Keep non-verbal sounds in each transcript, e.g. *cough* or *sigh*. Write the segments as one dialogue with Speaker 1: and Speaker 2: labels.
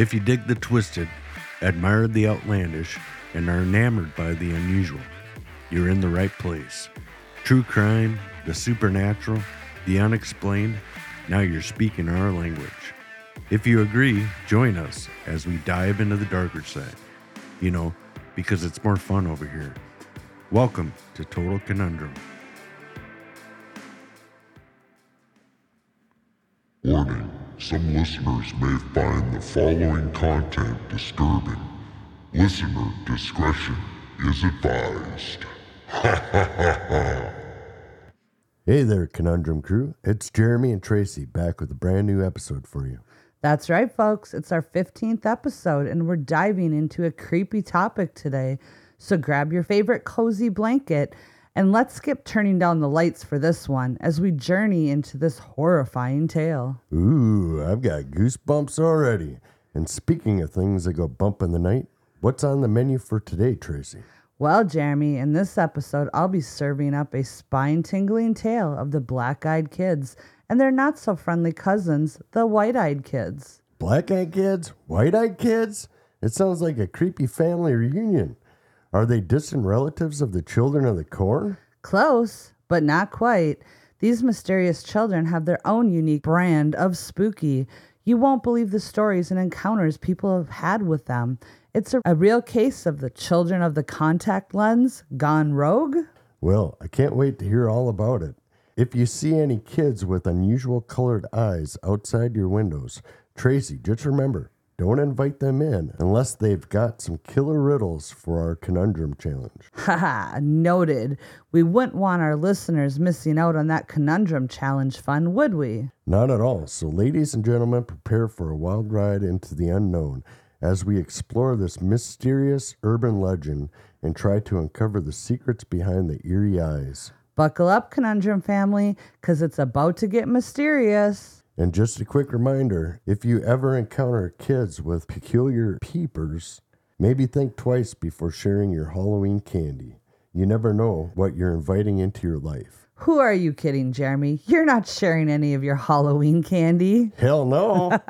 Speaker 1: If you dig the twisted, admire the outlandish, and are enamored by the unusual, you're in the right place. True crime, the supernatural, the unexplained, now you're speaking our language. If you agree, join us as we dive into the darker side. You know, because it's more fun over here. Welcome to Total Conundrum.
Speaker 2: Warning some listeners may find the following content disturbing. Listener discretion is advised. Ha ha ha ha.
Speaker 3: Hey there, Conundrum Crew. It's Jeremy and Traci back with a brand new episode for you.
Speaker 4: That's right, folks. It's our 15th episode, and we're diving into a creepy topic today. So grab your favorite cozy blanket and let's skip turning down the lights for this one as we journey into this horrifying tale.
Speaker 3: Ooh, I've got goosebumps already. And speaking of things that go bump in the night, what's on the menu for today, Traci?
Speaker 4: Well, Jeremy, in this episode, I'll be serving up a spine tingling tale of the black eyed kids and their not so friendly cousins, the white eyed kids.
Speaker 3: Black eyed kids? White eyed kids? It sounds like a creepy family reunion. Are they distant relatives of the children of the corn?
Speaker 4: Close, but not quite. These mysterious children have their own unique brand of spooky. You won't believe the stories and encounters people have had with them. It's a, a real case of the children of the contact lens gone rogue.
Speaker 3: Well, I can't wait to hear all about it. If you see any kids with unusual colored eyes outside your windows, Traci, just remember don't invite them in unless they've got some killer riddles for our conundrum challenge. *laughs*
Speaker 4: Haha, noted. We wouldn't want our listeners missing out on that conundrum challenge fun, would we?
Speaker 3: Not at all. So, ladies and gentlemen, prepare for a wild ride into the unknown as we explore this mysterious urban legend and try to uncover the secrets behind the eerie eyes.
Speaker 4: Buckle up, conundrum family, because it's about to get mysterious.
Speaker 3: And just a quick reminder if you ever encounter kids with peculiar peepers, maybe think twice before sharing your Halloween candy. You never know what you're inviting into your life.
Speaker 4: Who are you kidding, Jeremy? You're not sharing any of your Halloween candy.
Speaker 3: Hell no. *laughs*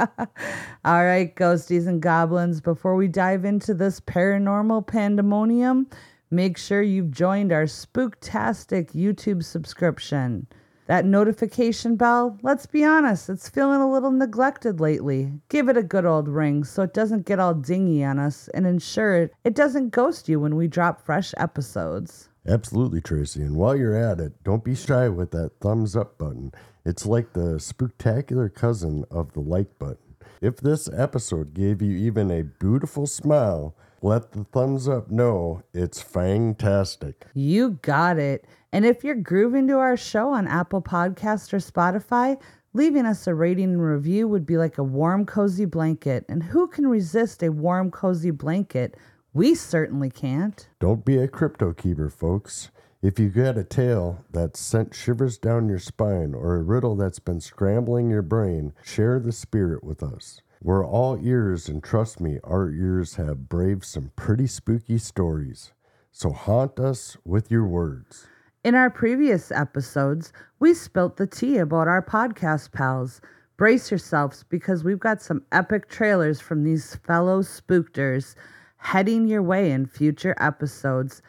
Speaker 4: All right, ghosties and goblins, before we dive into this paranormal pandemonium, make sure you've joined our spooktastic YouTube subscription. That notification bell, let's be honest, it's feeling a little neglected lately. Give it a good old ring so it doesn't get all dingy on us and ensure it, doesn't ghost you when we drop fresh episodes.
Speaker 3: Absolutely, Traci. And while you're at it, don't be shy with that thumbs up button. It's like the spectacular cousin of the like button. If this episode gave you even a beautiful smile, let the thumbs up know it's fantastic.
Speaker 4: You got it. And if you're grooving to our show on Apple Podcast or Spotify, leaving us a rating and review would be like a warm, cozy blanket. And who can resist a warm, cozy blanket? We certainly can't.
Speaker 3: Don't be a crypto keeper, folks. If you got a tale that's sent shivers down your spine or a riddle that's been scrambling your brain, share the spirit with us. We're all ears, and trust me, our ears have braved some pretty spooky stories. So haunt us with your words.
Speaker 4: In our previous episodes, we spilt the tea about our podcast pals. Brace yourselves because we've got some epic trailers from these fellow spookters heading your way in future episodes.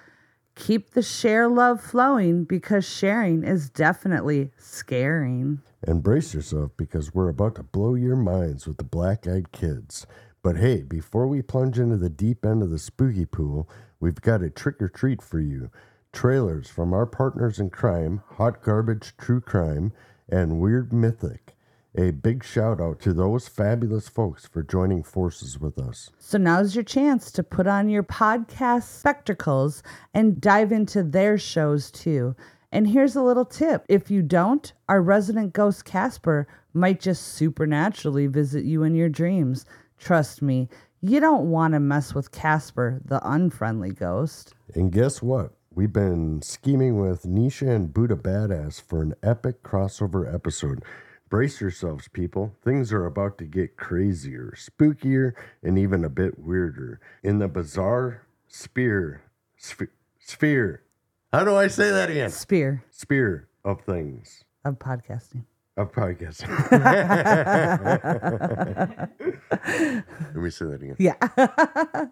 Speaker 4: Keep the share love flowing because sharing is definitely scaring.
Speaker 3: And brace yourself because we're about to blow your minds with the black eyed kids. But hey, before we plunge into the deep end of the spooky pool, we've got a trick or treat for you. Trailers from our partners in crime, Hot Garbage True Crime, and Weird Mythic. A big shout out to those fabulous folks for joining forces with us.
Speaker 4: So now's your chance to put on your podcast spectacles and dive into their shows too. And here's a little tip if you don't, our resident ghost Casper might just supernaturally visit you in your dreams. Trust me, you don't want to mess with Casper, the unfriendly ghost.
Speaker 3: And guess what? We've been scheming with Nisha and Buddha Badass for an epic crossover episode. Brace yourselves, people. Things are about to get crazier, spookier, and even a bit weirder. In the bizarre spear, sphere, sphere. How do I say that again?
Speaker 4: Spear
Speaker 3: Spear of things.
Speaker 4: of podcasting.
Speaker 3: Of podcasting. *laughs* Let me say that again.
Speaker 4: Yeah. *laughs*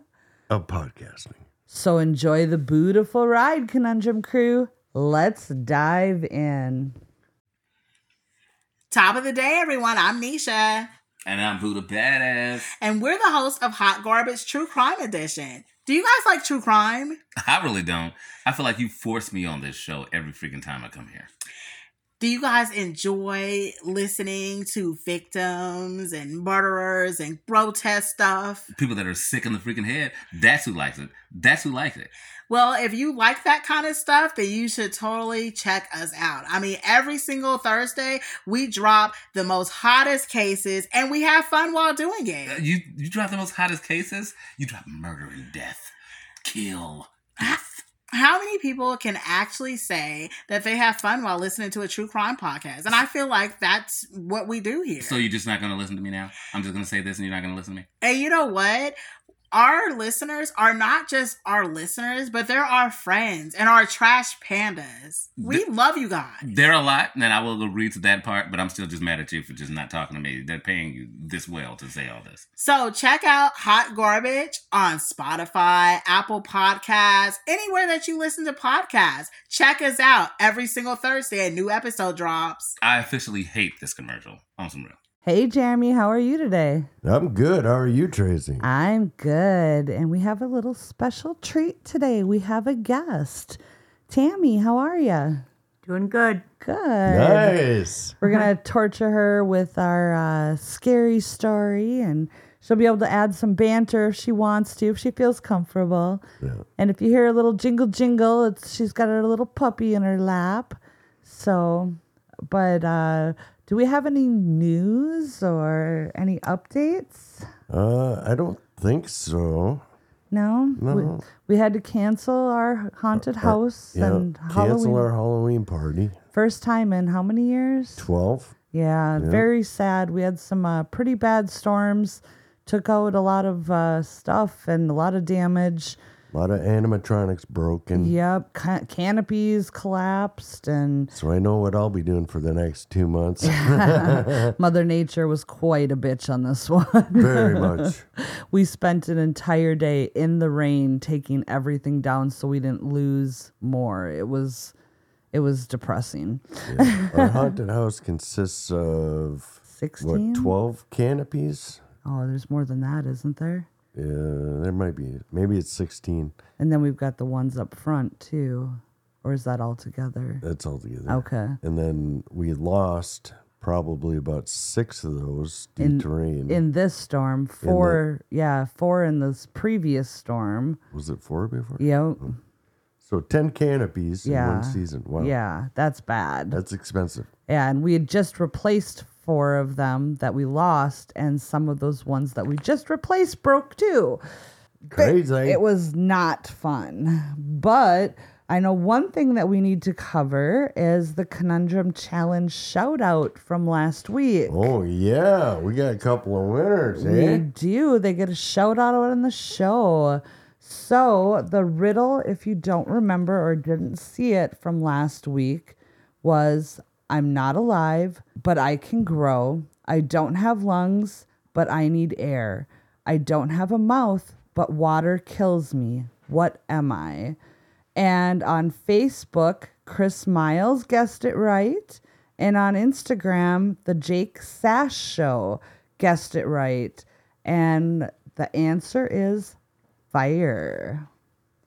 Speaker 3: Of podcasting.
Speaker 4: So enjoy the beautiful ride, Conundrum Crew. Let's dive in.
Speaker 5: Top of the day, everyone. I'm Nisha,
Speaker 6: And I'm Buddha Badass.
Speaker 5: and we're the host of Hot Garbage True Crime Edition. Do you guys like true crime?
Speaker 6: I really don't. I feel like you force me on this show every freaking time I come here.
Speaker 5: Do you guys enjoy listening to victims and murderers and protest stuff?
Speaker 6: People that are sick in the freaking head, that's who likes it. That's who likes it.
Speaker 5: Well, if you like that kind of stuff, then you should totally check us out. I mean, every single Thursday, we drop the most hottest cases and we have fun while doing
Speaker 6: Uh,
Speaker 5: it.
Speaker 6: You you drop the most hottest cases, you drop murder and death. Kill.
Speaker 5: How many people can actually say that they have fun while listening to a true crime podcast? And I feel like that's what we do here.
Speaker 6: So you're just not gonna listen to me now? I'm just gonna say this and you're not gonna listen to me?
Speaker 5: and you know what? Our listeners are not just our listeners, but they're our friends and our trash pandas. We
Speaker 6: The-
Speaker 5: love you guys.
Speaker 6: They're a lot, and I will agree to that part, but I'm still just mad at you for just not talking to me. They're paying you this well to say all this.
Speaker 5: So check out Hot Garbage on Spotify, Apple Podcasts, anywhere that you listen to podcasts. Check us out every single Thursday. A new episode drops.
Speaker 6: I officially hate this commercial. On some real.
Speaker 4: Hey, Jeremy, how are you today?
Speaker 3: I'm good. How are you, Traci?
Speaker 4: I'm good. And we have a little special treat today. We have a guest. Tammy, how are you?
Speaker 7: Doing good.
Speaker 4: Good.
Speaker 3: Nice.
Speaker 4: We're going *laughs* to torture her with our uh, scary story, and she'll be able to add some banter if she wants to, if she feels comfortable.
Speaker 3: Yeah.
Speaker 4: And if you hear a little jingle jingle, it's she's got her little puppy in her lap. So, but uh, do we have any news or any updates?
Speaker 3: Uh, I don't think so.
Speaker 4: No,
Speaker 3: No.
Speaker 4: We, we had to cancel our haunted house
Speaker 3: Yeah.
Speaker 4: and
Speaker 3: Cancel
Speaker 4: Halloween.
Speaker 3: our Halloween party.
Speaker 4: First time in how many years?
Speaker 3: 12.
Speaker 4: Yeah,
Speaker 3: Yeah.
Speaker 4: very sad. We had some uh, pretty bad storms, took out a lot of uh, stuff and a lot of damage.
Speaker 3: A lot of animatronics broken.
Speaker 4: Yep, ca- canopies collapsed, and
Speaker 3: So I know what I'll be doing for the next two months. *laughs* *laughs*
Speaker 4: Mother Nature was quite a bitch on this one.
Speaker 3: Very *laughs* much.
Speaker 4: we spent an entire day in the rain taking everything down so we didn't lose more. It was it was depressing.
Speaker 3: Yeah. Our haunted house consists of
Speaker 4: 16?
Speaker 3: what, 12 canopies?
Speaker 4: Oh, there's more than that, isn't there?
Speaker 3: Yeah, there might be. Maybe it's 16.
Speaker 4: And then we've got the ones up front too. Or is that all together?
Speaker 3: That's all together.
Speaker 4: Okay.
Speaker 3: And then we lost probably about six of those due
Speaker 4: In-
Speaker 3: to rain.
Speaker 4: In this storm, four, yeah, four in this previous storm.
Speaker 3: Was it four before?
Speaker 4: Yep. Oh.
Speaker 3: So 10 canopies in
Speaker 4: Yeah.
Speaker 3: one season. Wow.
Speaker 4: Yeah, that's bad.
Speaker 3: That's expensive.
Speaker 4: Yeah, and we had just replaced four of them that we lost, and some of those ones that we just replaced broke too. But
Speaker 3: Crazy.
Speaker 4: It was not fun. But I know one thing that we need to cover is the Conundrum Challenge shout out from last week.
Speaker 3: Oh, yeah. We got a couple of winners,
Speaker 4: We
Speaker 3: eh?
Speaker 4: do. They get a shout out on the show. So, the riddle, if you don't remember or didn't see it from last week, was I'm not alive, but I can grow. I don't have lungs, but I need air. I don't have a mouth, but water kills me. What am I? And on Facebook, Chris Miles guessed it right. And on Instagram, the Jake Sash Show guessed it right. And the answer is fire.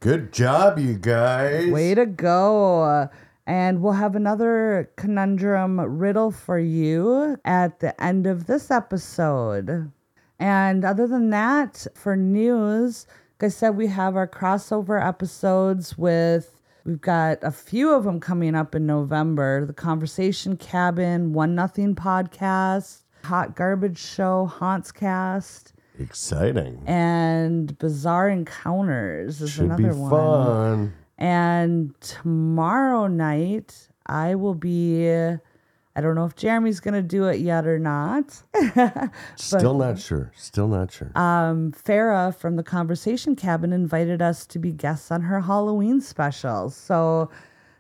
Speaker 3: Good job, you guys.
Speaker 4: Way to go. And we'll have another conundrum riddle for you at the end of this episode. And other than that, for news, like I said, we have our crossover episodes with, we've got a few of them coming up in November the Conversation Cabin, One Nothing Podcast, Hot Garbage Show, Haunts Cast,
Speaker 3: Exciting.
Speaker 4: and Bizarre Encounters is
Speaker 3: Should
Speaker 4: another
Speaker 3: be
Speaker 4: one.
Speaker 3: fun.
Speaker 4: And tomorrow night, I will be. I don't know if Jeremy's going to do it yet or not. *laughs*
Speaker 3: Still not sure. Still not sure.
Speaker 4: um, Farah from the Conversation Cabin invited us to be guests on her Halloween special. So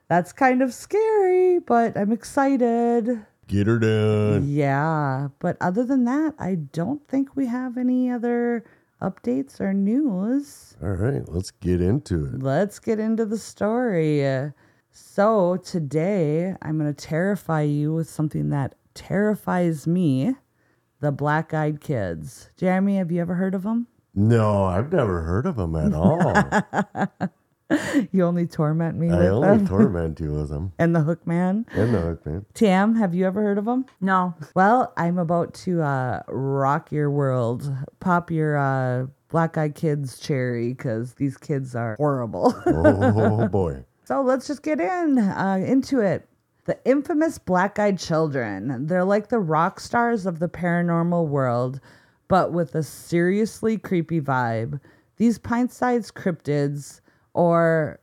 Speaker 4: that's kind of scary, but I'm excited.
Speaker 3: Get her done.
Speaker 4: Yeah. But other than that, I don't think we have any other updates or news.
Speaker 3: All right, let's get into it.
Speaker 4: Let's get into the story. So, today I'm going to terrify you with something that terrifies me the Black Eyed Kids. Jeremy, have you ever heard of them?
Speaker 3: No, I've never heard of them at all. *laughs* *laughs*
Speaker 4: You only torment me
Speaker 3: I
Speaker 4: with
Speaker 3: only
Speaker 4: them.
Speaker 3: torment you with them. *laughs*
Speaker 4: and the Hook Man.
Speaker 3: And the hook man.
Speaker 4: Tam, have you ever heard of them?
Speaker 7: No.
Speaker 4: Well, I'm about to uh, rock your world, pop your uh, Black Eyed Kids cherry because these kids are horrible. *laughs*
Speaker 3: Oh boy.
Speaker 4: So let's just get in uh, into it. The infamous black eyed children. They're like the rock stars of the paranormal world, but with a seriously creepy vibe. These pint sized cryptids, or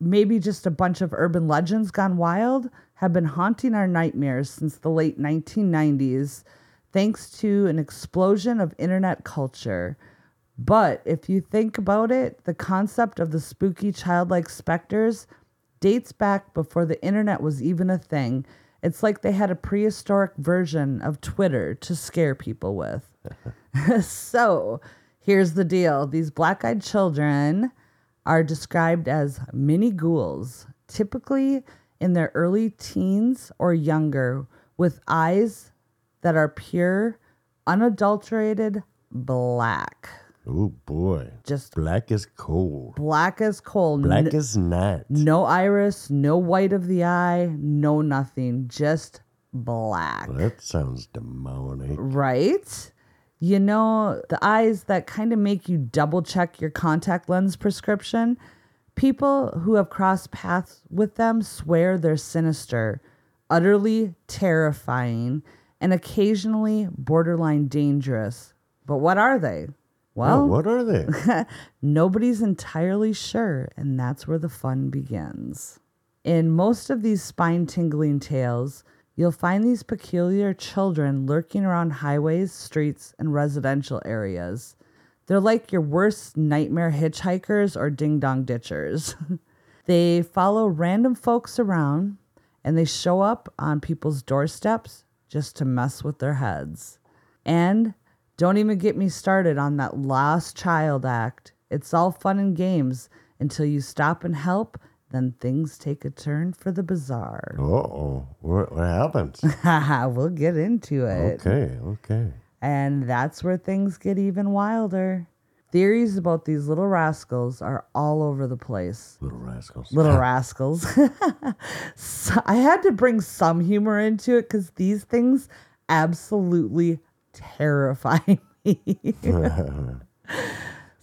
Speaker 4: maybe just a bunch of urban legends gone wild, have been haunting our nightmares since the late 1990s, thanks to an explosion of internet culture. But if you think about it, the concept of the spooky childlike specters dates back before the internet was even a thing. It's like they had a prehistoric version of Twitter to scare people with. *laughs* so here's the deal these black eyed children are described as mini ghouls, typically in their early teens or younger, with eyes that are pure, unadulterated black.
Speaker 3: Oh boy.
Speaker 4: Just
Speaker 3: Black as coal.
Speaker 4: black as coal.
Speaker 3: Black
Speaker 4: N-
Speaker 3: is not.
Speaker 4: no iris, no white of the eye, no nothing, just black.
Speaker 3: That sounds demonic.
Speaker 4: Right? You know, the eyes that kind of make you double check your contact lens prescription. People who have crossed paths with them swear they're sinister, utterly terrifying, and occasionally borderline dangerous. But what are they? Well,
Speaker 3: Oh, what are they? *laughs*
Speaker 4: Nobody's entirely sure, and that's where the fun begins. In most of these spine tingling tales, you'll find these peculiar children lurking around highways, streets, and residential areas. They're like your worst nightmare hitchhikers or ding dong ditchers. *laughs* they follow random folks around and they show up on people's doorsteps just to mess with their heads. And don't even get me started on that lost child act. It's all fun and games until you stop and help, then things take a turn for the bizarre.
Speaker 3: Uh oh. What, what happens? *laughs*
Speaker 4: We'll get into it.
Speaker 3: Okay, okay.
Speaker 4: And that's where things get even wilder. Theories about these little rascals are all over the place.
Speaker 3: Little rascals.
Speaker 4: Little *laughs* rascals. *laughs* so I had to bring some humor into it because these things absolutely terrify me.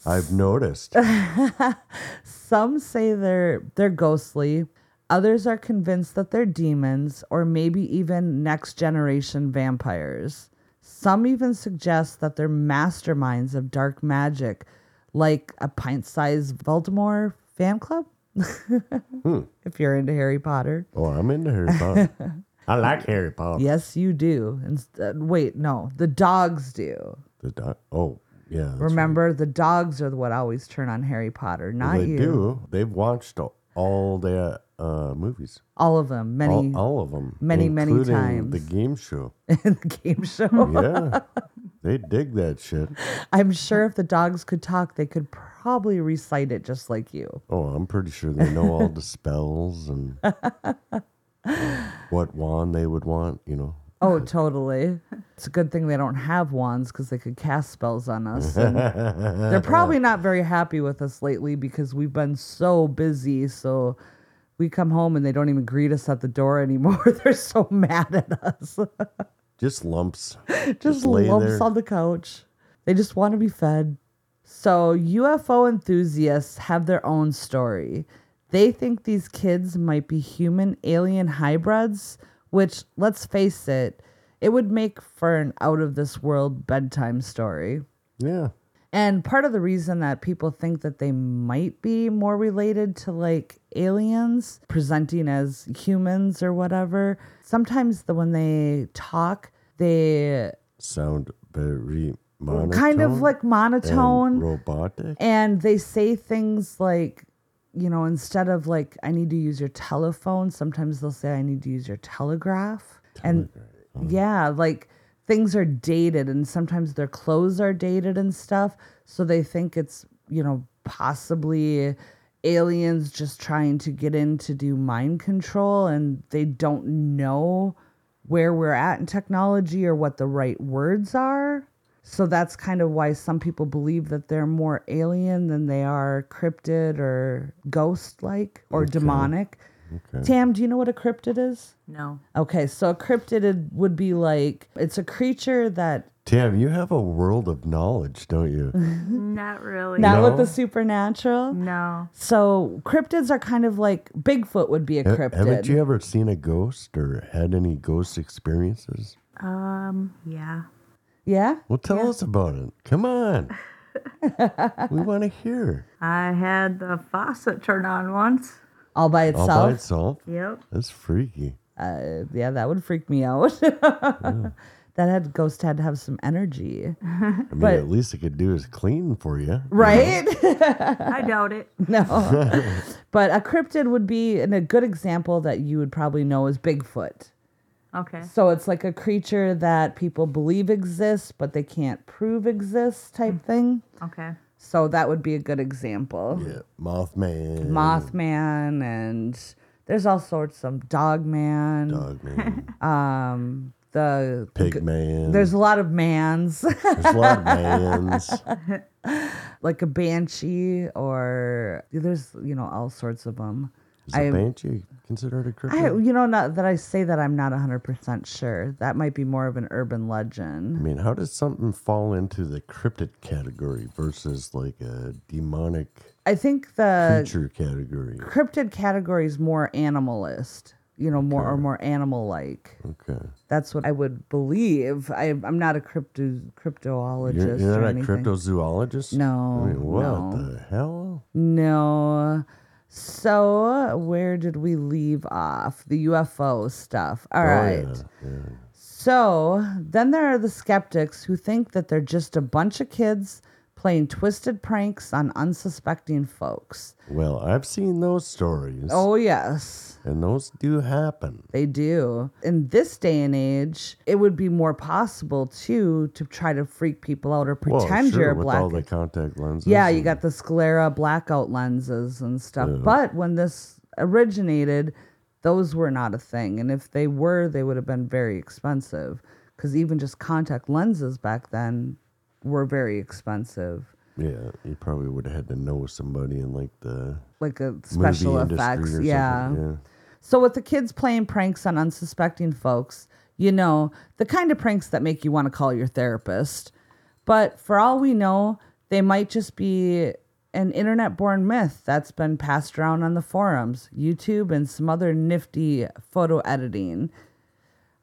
Speaker 3: I've noticed. *laughs*
Speaker 4: Some say they're they're ghostly. Others are convinced that they're demons or maybe even next generation vampires. Some even suggest that they're masterminds of dark magic, like a pint-sized Voldemort fan club. *laughs* Hmm. If you're into Harry Potter.
Speaker 3: Oh, I'm into Harry Potter. I like Harry Potter.
Speaker 4: Yes, you do. Instead, uh, wait, no, the dogs do.
Speaker 3: The do- oh, yeah. that's right.
Speaker 4: Remember, the dogs are what always turn on Harry Potter, not
Speaker 3: they
Speaker 4: you.
Speaker 3: They do. They've watched all, all the uh, movies.
Speaker 4: All of them, many
Speaker 3: All, all of them.
Speaker 4: many, many times.
Speaker 3: The game show. *laughs*
Speaker 4: the game show.
Speaker 3: Yeah. *laughs* they dig that shit.
Speaker 4: I'm sure if the dogs could talk, they could probably recite it just like you.
Speaker 3: Oh, I'm pretty sure they know all the spells and *laughs* what wand they would want, you know,
Speaker 4: Oh, totally. It's a good thing they don't have wands because they could cast spells on us. and they're probably *laughs* not very happy with us lately because we've been so busy. So we come home and they don't even greet us at the door anymore. *laughs* they're so mad at us. *laughs*
Speaker 3: Just lumps.
Speaker 4: just
Speaker 3: lay
Speaker 4: lumps on the couch. They just want to be fed. So, UFO enthusiasts have their own story. They think these kids might be human alien hybrids, which, let's face it, it would make for an out of this world bedtime story.
Speaker 3: Yeah.
Speaker 4: And part of the reason that people think that they might be more related to like aliens presenting as humans or whatever, sometimes the when they talk, they
Speaker 3: Sound very monotone.
Speaker 4: kind of like
Speaker 3: and
Speaker 4: monotone
Speaker 3: robotic.
Speaker 4: and they say things like you know instead of like i need to use your telephone sometimes they'll say i need to use your telegraph, and yeah like things are dated and sometimes their clothes are dated and stuff. So they think it's you know possibly aliens just trying to get in to do mind control and they don't know where we're at in technology or what the right words are so that's kind of why some people believe that they're more alien than they are cryptid or ghost like or demonic. Tam, do you know what a cryptid is?
Speaker 7: No.
Speaker 4: Okay, so a cryptid would be like it's a creature that
Speaker 3: Tam, you have a world of knowledge, don't you? *laughs*
Speaker 7: Not really.
Speaker 4: not with the supernatural.
Speaker 7: No.
Speaker 4: So cryptids are kind of like Bigfoot would be a
Speaker 3: Ha-
Speaker 4: cryptid.
Speaker 3: Haven't you ever seen a ghost or had any ghost experiences?
Speaker 7: Um, yeah.
Speaker 4: Yeah?
Speaker 3: Well, tell us about it. Come on. *laughs* we want to hear.
Speaker 7: I had the faucet turn on once.
Speaker 4: All by itself.
Speaker 3: All by itself.
Speaker 7: Yep.
Speaker 3: That's freaky.
Speaker 4: Uh, yeah, that would freak me out. *laughs* that had ghost had to have some energy.
Speaker 3: I mean,
Speaker 4: But-
Speaker 3: at least it could do is clean for you.
Speaker 4: Right? *laughs*
Speaker 7: I doubt it.
Speaker 4: No. but a cryptid would be, and a good example that you would probably know is Bigfoot.
Speaker 7: Okay.
Speaker 4: So it's like a creature that people believe exists, but they can't prove exists type thing.
Speaker 7: Okay.
Speaker 4: So that would be a good example.
Speaker 3: Yeah, Mothman.
Speaker 4: Mothman, and there's all sorts of Dogman.
Speaker 3: Dogman. *laughs*
Speaker 4: Um, the
Speaker 3: Pigman.
Speaker 4: There's a lot of mans,
Speaker 3: There's a lot of mans. *laughs*
Speaker 4: like a banshee, or there's you know all sorts of them.
Speaker 3: Is a banshee considered a
Speaker 4: I,
Speaker 3: cryptid?
Speaker 4: you know, not that I say that I'm not 100% sure. That might be more of an urban legend.
Speaker 3: I mean, how does something fall into the cryptid category versus like a demonic
Speaker 4: I think the
Speaker 3: creature category?
Speaker 4: cryptid category is more animalist, you know, more or more animal like.
Speaker 3: Okay.
Speaker 4: That's what I would believe. I, I'm not a crypto cryptoologist
Speaker 3: You're, you're
Speaker 4: or
Speaker 3: not a
Speaker 4: anything.
Speaker 3: cryptozoologist?
Speaker 4: No,
Speaker 3: I mean, what
Speaker 4: no.
Speaker 3: the hell?
Speaker 4: No. So, where did we leave off? The UFO stuff. All
Speaker 3: Oh,
Speaker 4: right.
Speaker 3: yeah, yeah.
Speaker 4: So, then there are the skeptics who think that they're just a bunch of kids playing twisted pranks on unsuspecting folks.
Speaker 3: Well, I've seen those stories.
Speaker 4: Oh, yes.
Speaker 3: And those do happen.
Speaker 4: They do. In this day and age, it would be more possible too to try to freak people out or
Speaker 3: Well,
Speaker 4: pretend
Speaker 3: sure,
Speaker 4: you're
Speaker 3: with
Speaker 4: black.
Speaker 3: all the contact lenses.
Speaker 4: Yeah, you got the sclera blackout lenses and stuff.
Speaker 3: Yeah.
Speaker 4: But when this originated, those were not a thing. And if they were, they would have been very expensive. Because even just contact lenses back then were very expensive.
Speaker 3: Yeah, you probably would have had to know somebody in like the
Speaker 4: Like a special effects. Yeah.
Speaker 3: Yeah.
Speaker 4: So with the kids playing pranks on unsuspecting folks, you know, the kind of pranks that make you want to call your therapist. But for all we know, they might just be an internet born myth that's been passed around on the forums, YouTube, and some other nifty photo editing.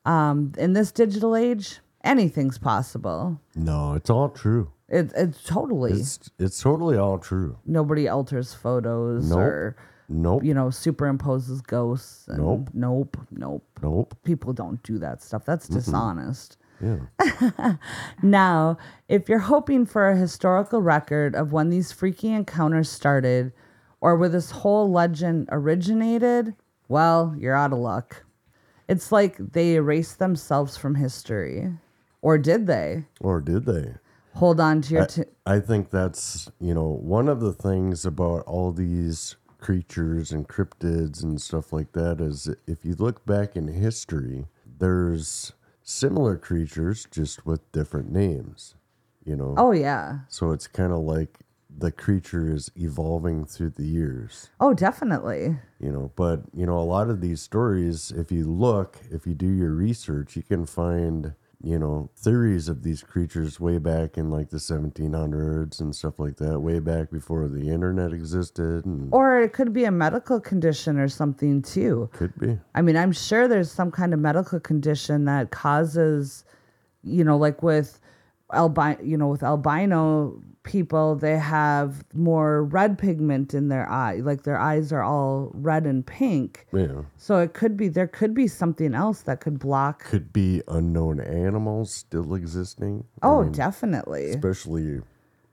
Speaker 4: Um, in this digital age, anything's possible.
Speaker 3: No, it's all true.
Speaker 4: It, it's totally
Speaker 3: It's it's totally all true.
Speaker 4: nobody alters photos
Speaker 3: Nope.
Speaker 4: or
Speaker 3: Nope.
Speaker 4: you know superimposes ghosts. And
Speaker 3: Nope.
Speaker 4: Nope. Nope.
Speaker 3: Nope.
Speaker 4: people don't do that stuff. That's dishonest.
Speaker 3: Yeah. *laughs*
Speaker 4: Now, if you're hoping for a historical record of when these freaky encounters started or where this whole legend originated, well, you're out of luck. It's like they erased themselves from history. Or did they?
Speaker 3: Or did they?
Speaker 4: Hold on to your.
Speaker 3: I,
Speaker 4: T-
Speaker 3: I think that's you know one of the things about all these creatures and cryptids and stuff like that is if you look back in history, there's similar creatures just with different names, you know.
Speaker 4: Oh yeah.
Speaker 3: So it's kind of like the creature is evolving through the years,
Speaker 4: Oh, definitely.
Speaker 3: you know. But, you know, a lot of these stories, if you look, if you do your research, you can find, you know, theories of these creatures way back in like the 1700s and stuff like that, way back before the internet existed. And
Speaker 4: Or it could be a medical condition or something too.
Speaker 3: could be.
Speaker 4: I mean, I'm sure there's some kind of medical condition that causes, you know, like with albino, you know, with albino people, they have more red pigment in their eye. Like their eyes are all red and pink.
Speaker 3: Yeah.
Speaker 4: So it could be there could be something else that could block.
Speaker 3: Could be unknown animals still existing. I
Speaker 4: Oh,
Speaker 3: mean,
Speaker 4: definitely.
Speaker 3: Especially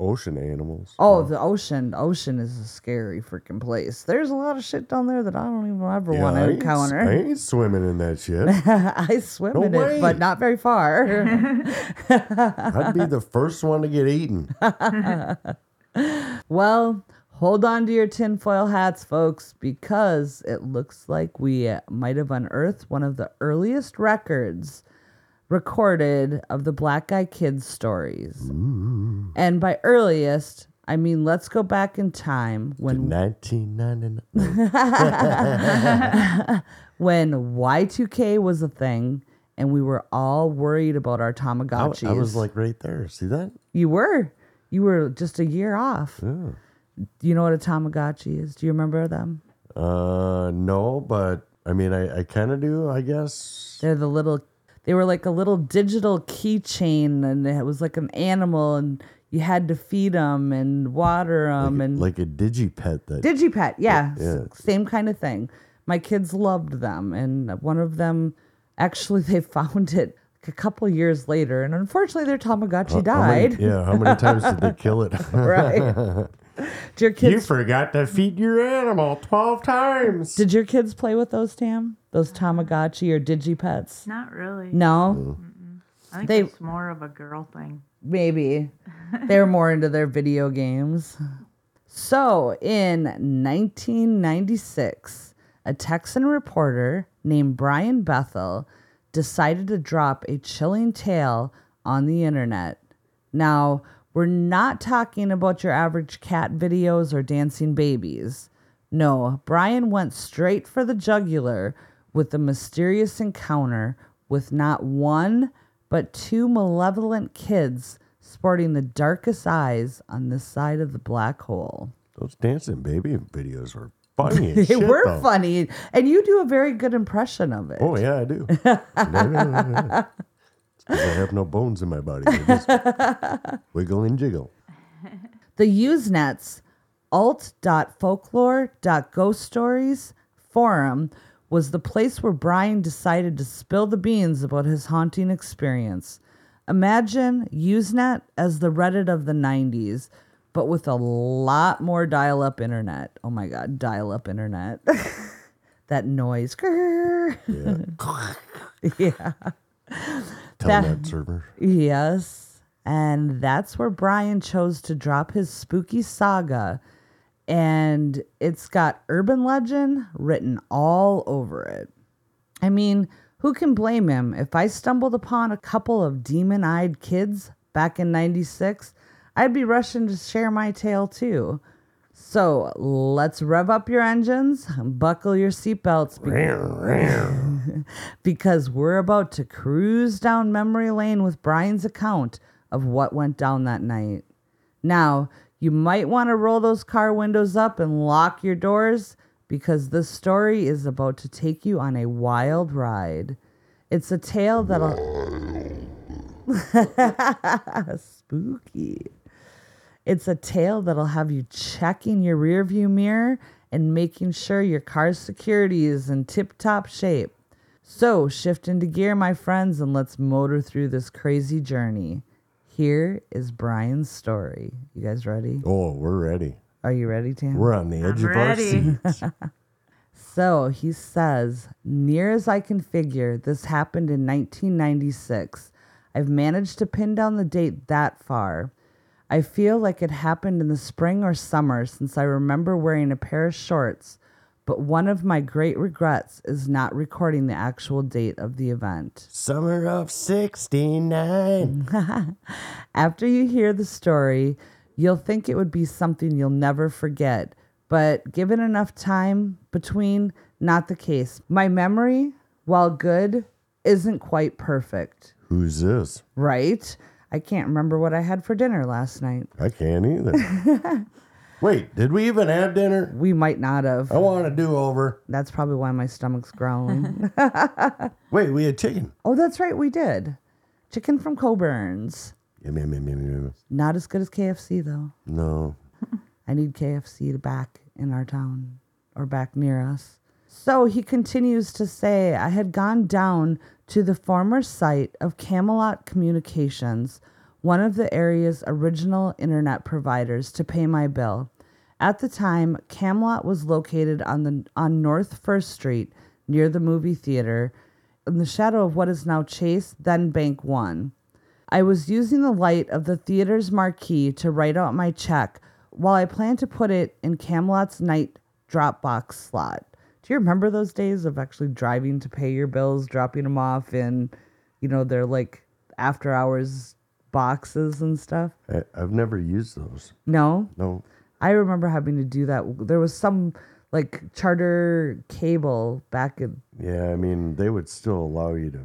Speaker 3: ocean animals.
Speaker 4: Oh, the ocean. The ocean is a scary freaking place. There's a lot of shit down there that I don't even ever
Speaker 3: Yeah,
Speaker 4: want to encounter.
Speaker 3: I ain't swimming in that shit. *laughs*
Speaker 4: I swim
Speaker 3: No
Speaker 4: in it,
Speaker 3: way.
Speaker 4: but not very far. *laughs*
Speaker 3: I'd be the first one to get eaten. *laughs*
Speaker 4: well, hold on to your tinfoil hats, folks, because it looks like we might have unearthed one of the earliest records recorded of the Black Eyed Kids stories. And by earliest, I mean let's go back in time when
Speaker 3: 1999. *laughs*
Speaker 4: when Y2K was a thing and we were all worried about our
Speaker 3: I,
Speaker 4: Tamagotchis.
Speaker 3: I was like right there. See that?
Speaker 4: you were. You were just a year off.
Speaker 3: Yeah.
Speaker 4: Do you know what a Tamagotchi is? Do you remember them?
Speaker 3: Uh, no, but I mean, I, I kind of do, I guess.
Speaker 4: They're the little, they were like a little digital keychain, and it was like an animal, and you had to feed them and water them and
Speaker 3: Like a digipet that.
Speaker 4: digipet. Yeah,
Speaker 3: Yeah.
Speaker 4: same kind of thing. My kids loved them, and one of them actually *laughs* they found it a couple years later, and unfortunately their Tamagotchi
Speaker 3: how many-
Speaker 4: died.
Speaker 3: yeah, how many times did they *laughs* kill it?
Speaker 4: right. *laughs* Did your kids
Speaker 3: forgot to feed your animal 12 times.
Speaker 4: Did your kids play with those Tam? Those Tamagotchi or Digipets?
Speaker 7: Not really.
Speaker 4: No,
Speaker 7: I think
Speaker 4: They-
Speaker 7: it's more of a girl thing.
Speaker 4: maybe. *laughs* They're more into their video games. So, in 1996, a Texan reporter named Brian Bethel decided to drop a chilling tale on the internet. Now, we're not talking about your average cat videos or dancing babies. No, Brian went straight for the jugular with a mysterious encounter with not one, but two malevolent kids sporting the darkest eyes on this side of the black hole.
Speaker 3: Those dancing baby videos were funny *laughs*
Speaker 4: They
Speaker 3: shit,
Speaker 4: were
Speaker 3: though.
Speaker 4: funny, and you do a very good impression of it.
Speaker 3: Oh, yeah, I do. *laughs* I have no bones in my body. They just *laughs* wiggle and jiggle.
Speaker 4: The Usenet's alt.folklore.ghoststories forum was the place where Brian decided to spill the beans about his haunting experience. Imagine Usenet as the Reddit of the 90s, but with a lot more dial up internet. Oh my God, dial up internet. *laughs* that noise. *laughs* yeah.
Speaker 3: Telnet server.
Speaker 4: Yes. And that's where Brian chose to drop his spooky saga. And it's got urban legend written all over it. I mean, who can blame him? If I stumbled upon a couple of demon eyed kids back in 96, I'd be rushing to share my tale too. So let's rev up your engines, buckle your seatbelts, be- *laughs* because we're about to cruise down memory lane with Brian's account of what went down that night. Now, you might want to roll those car windows up and lock your doors because this story is about to take you on a wild ride. It's a tale that'll. *laughs* Spooky. It's a tale that'll have you checking your rearview mirror and making sure your car's security is in tip top shape. So, shift into gear, my friends, and let's motor through this crazy journey. Here is Brian's story. You guys ready?
Speaker 3: Oh, we're ready.
Speaker 4: Are you ready, Tam?
Speaker 3: We're on the edge
Speaker 7: I'm
Speaker 3: of
Speaker 7: ready.
Speaker 3: our seats. *laughs*
Speaker 4: So he says, near as I can figure, this happened in 1996. I've managed to pin down the date that far. I feel like it happened in the spring or summer since I remember wearing a pair of shorts, but one of my great regrets is not recording the actual date of the event.
Speaker 3: Summer of 69. *laughs*
Speaker 4: After you hear the story, you'll think it would be something you'll never forget, but given enough time between, not the case. My memory, while good, isn't quite perfect,
Speaker 3: Who's this?
Speaker 4: right? I can't remember what I had for dinner last night.
Speaker 3: I can't either. *laughs* Wait, did we even have dinner?
Speaker 4: We might not have.
Speaker 3: I want a do over.
Speaker 4: That's probably why my stomach's growling. *laughs* *laughs*
Speaker 3: Wait, we had chicken.
Speaker 4: oh, that's right, we did. Chicken from Coborn's.
Speaker 3: Yum, yum, yum, yum, yum.
Speaker 4: Not as good as KFC, though.
Speaker 3: No.
Speaker 4: I need KFC to back in our town or back near us. So he continues to say, I had gone down to the former site of Camelot Communications, one of the area's original internet providers, to pay my bill. At the time, Camelot was located on the on North First Street near the movie theater, in the shadow of what is now Chase, then Bank One. I was using the light of the theater's marquee to write out my check while I planned to put it in Camelot's night Dropbox slot. Do you remember those days of actually driving to pay your bills, dropping them off in, you know, their like after hours boxes and stuff?
Speaker 3: I, I've never used those.
Speaker 4: No?
Speaker 3: No.
Speaker 4: I remember having to do that. There was some like charter cable back in.
Speaker 3: Yeah, I mean, they would still allow you to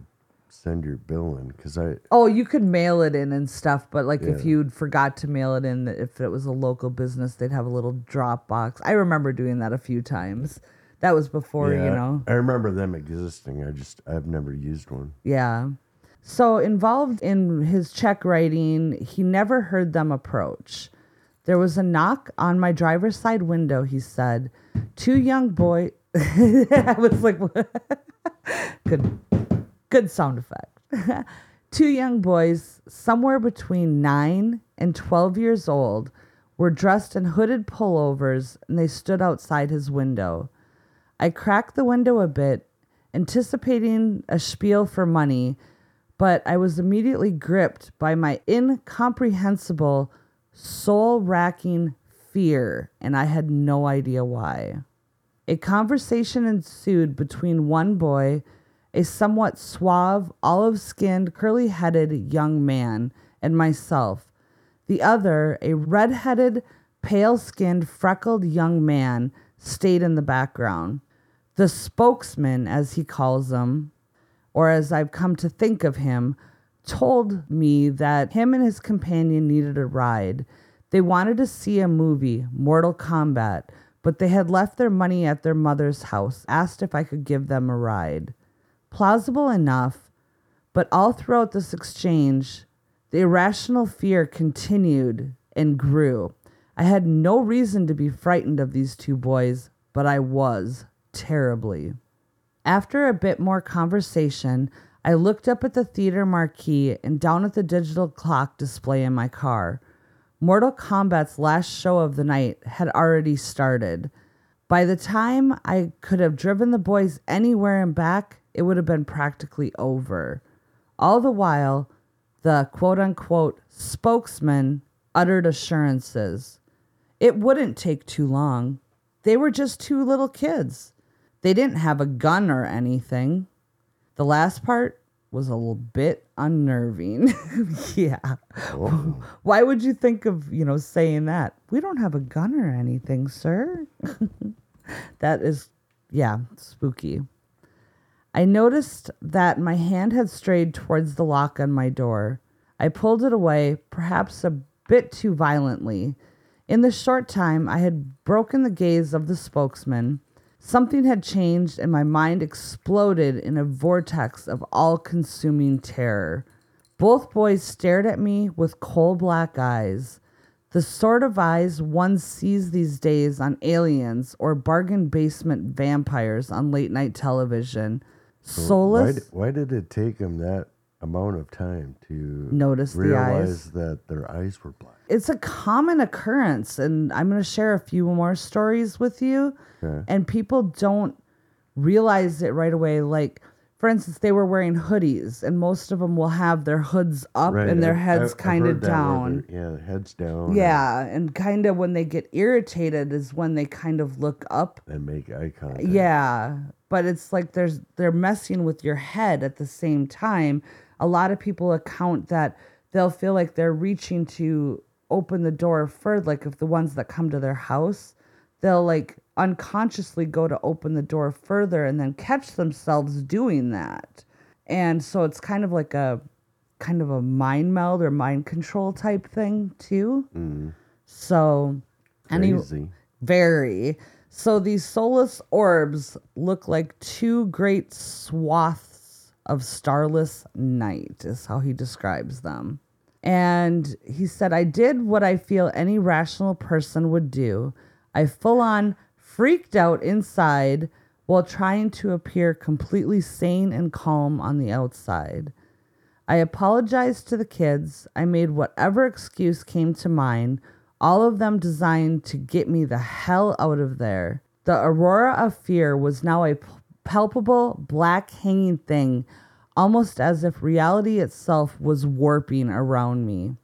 Speaker 3: send your bill in because I,
Speaker 4: Oh, you could mail it in and stuff, but like if you'd forgot to mail it in, if it was a local business, they'd have a little drop box. I remember doing that a few times. That was before,
Speaker 3: yeah,
Speaker 4: you know.
Speaker 3: I remember them existing. I just, I've never used one.
Speaker 4: Yeah. So involved in his check writing, he never heard them approach. There was a knock on my driver's side window, he said. Two young boy *laughs* I was like *laughs* good good sound effect. *laughs* Two young boys, somewhere between 9 and 12 years old, were dressed in hooded pullovers and they stood outside his window. I cracked the window a bit, anticipating a spiel for money, but I was immediately gripped by my incomprehensible, soul racking fear, and I had no idea why. A conversation ensued between one boy, a somewhat suave, olive skinned, curly headed young man, and myself. The other, a red headed, pale skinned, freckled young man, stayed in the background. The spokesman, as he calls them, or as I've come to think of him, told me that him and his companion needed a ride. They wanted to see a movie, Mortal Kombat, but they had left their money at their mother's house, asked if I could give them a ride. Plausible enough, but all throughout this exchange, the irrational fear continued and grew. I had no reason to be frightened of these two boys, but I was terribly. After a bit more conversation, I looked up at the theater marquee and down at the digital clock display in my car. Mortal Kombat's last show of the night had already started. By the time I could have driven the boys anywhere and back, it would have been practically over. All the while, the quote unquote spokesman uttered assurances. It wouldn't take too long. They were just two little kids. They didn't have a gun or anything. The last part was a little bit unnerving. *laughs* yeah. Why would you think of, you know, saying that? We don't have a gun or anything, sir. *laughs* that is, yeah, spooky. I noticed that my hand had strayed towards the lock on my door. I pulled it away, perhaps a bit too violently. In the short time I had broken the gaze of the spokesman, something had changed and my mind exploded in a vortex of all consuming terror. Both boys stared at me with coal black eyes, the sort of eyes one sees these days on aliens or bargain basement vampires on late night television.
Speaker 3: Why,
Speaker 4: Soulless.
Speaker 3: d- why did it take them that amount of time to
Speaker 4: Notice the
Speaker 3: realize
Speaker 4: eyes.
Speaker 3: that their eyes were black?
Speaker 4: it's a common occurrence and i'm going to share a few more stories with you
Speaker 3: Okay.
Speaker 4: and people don't realize it right away like for instance, they were wearing hoodies, and most of them will have their hoods up
Speaker 3: Right,
Speaker 4: and their heads kind of
Speaker 3: heard that where
Speaker 4: down.
Speaker 3: Yeah, heads down.
Speaker 4: Yeah, and kind of when they get irritated is when they kind of look up.
Speaker 3: And make eye contact.
Speaker 4: Yeah, but it's like there's they're messing with your head at the same time. A lot of people account that they'll feel like they're reaching to open the door further like if the ones that come to their house, they'll like unconsciously go to open the door further and then catch themselves doing that. And so it's kind of like a kind of a mind meld or mind control type thing too. Mm. So any
Speaker 3: Crazy.
Speaker 4: very. So these soulless orbs look like two great swaths of starless night, is how he describes them. And he said, I did what I feel any rational person would do. I full on freaked out inside while trying to appear completely sane and calm on the outside. I apologized to the kids. I made whatever excuse came to mind, all of them designed to get me the hell out of there. The aurora of fear was now a palpable, black hanging thing, almost as if reality itself was warping around me.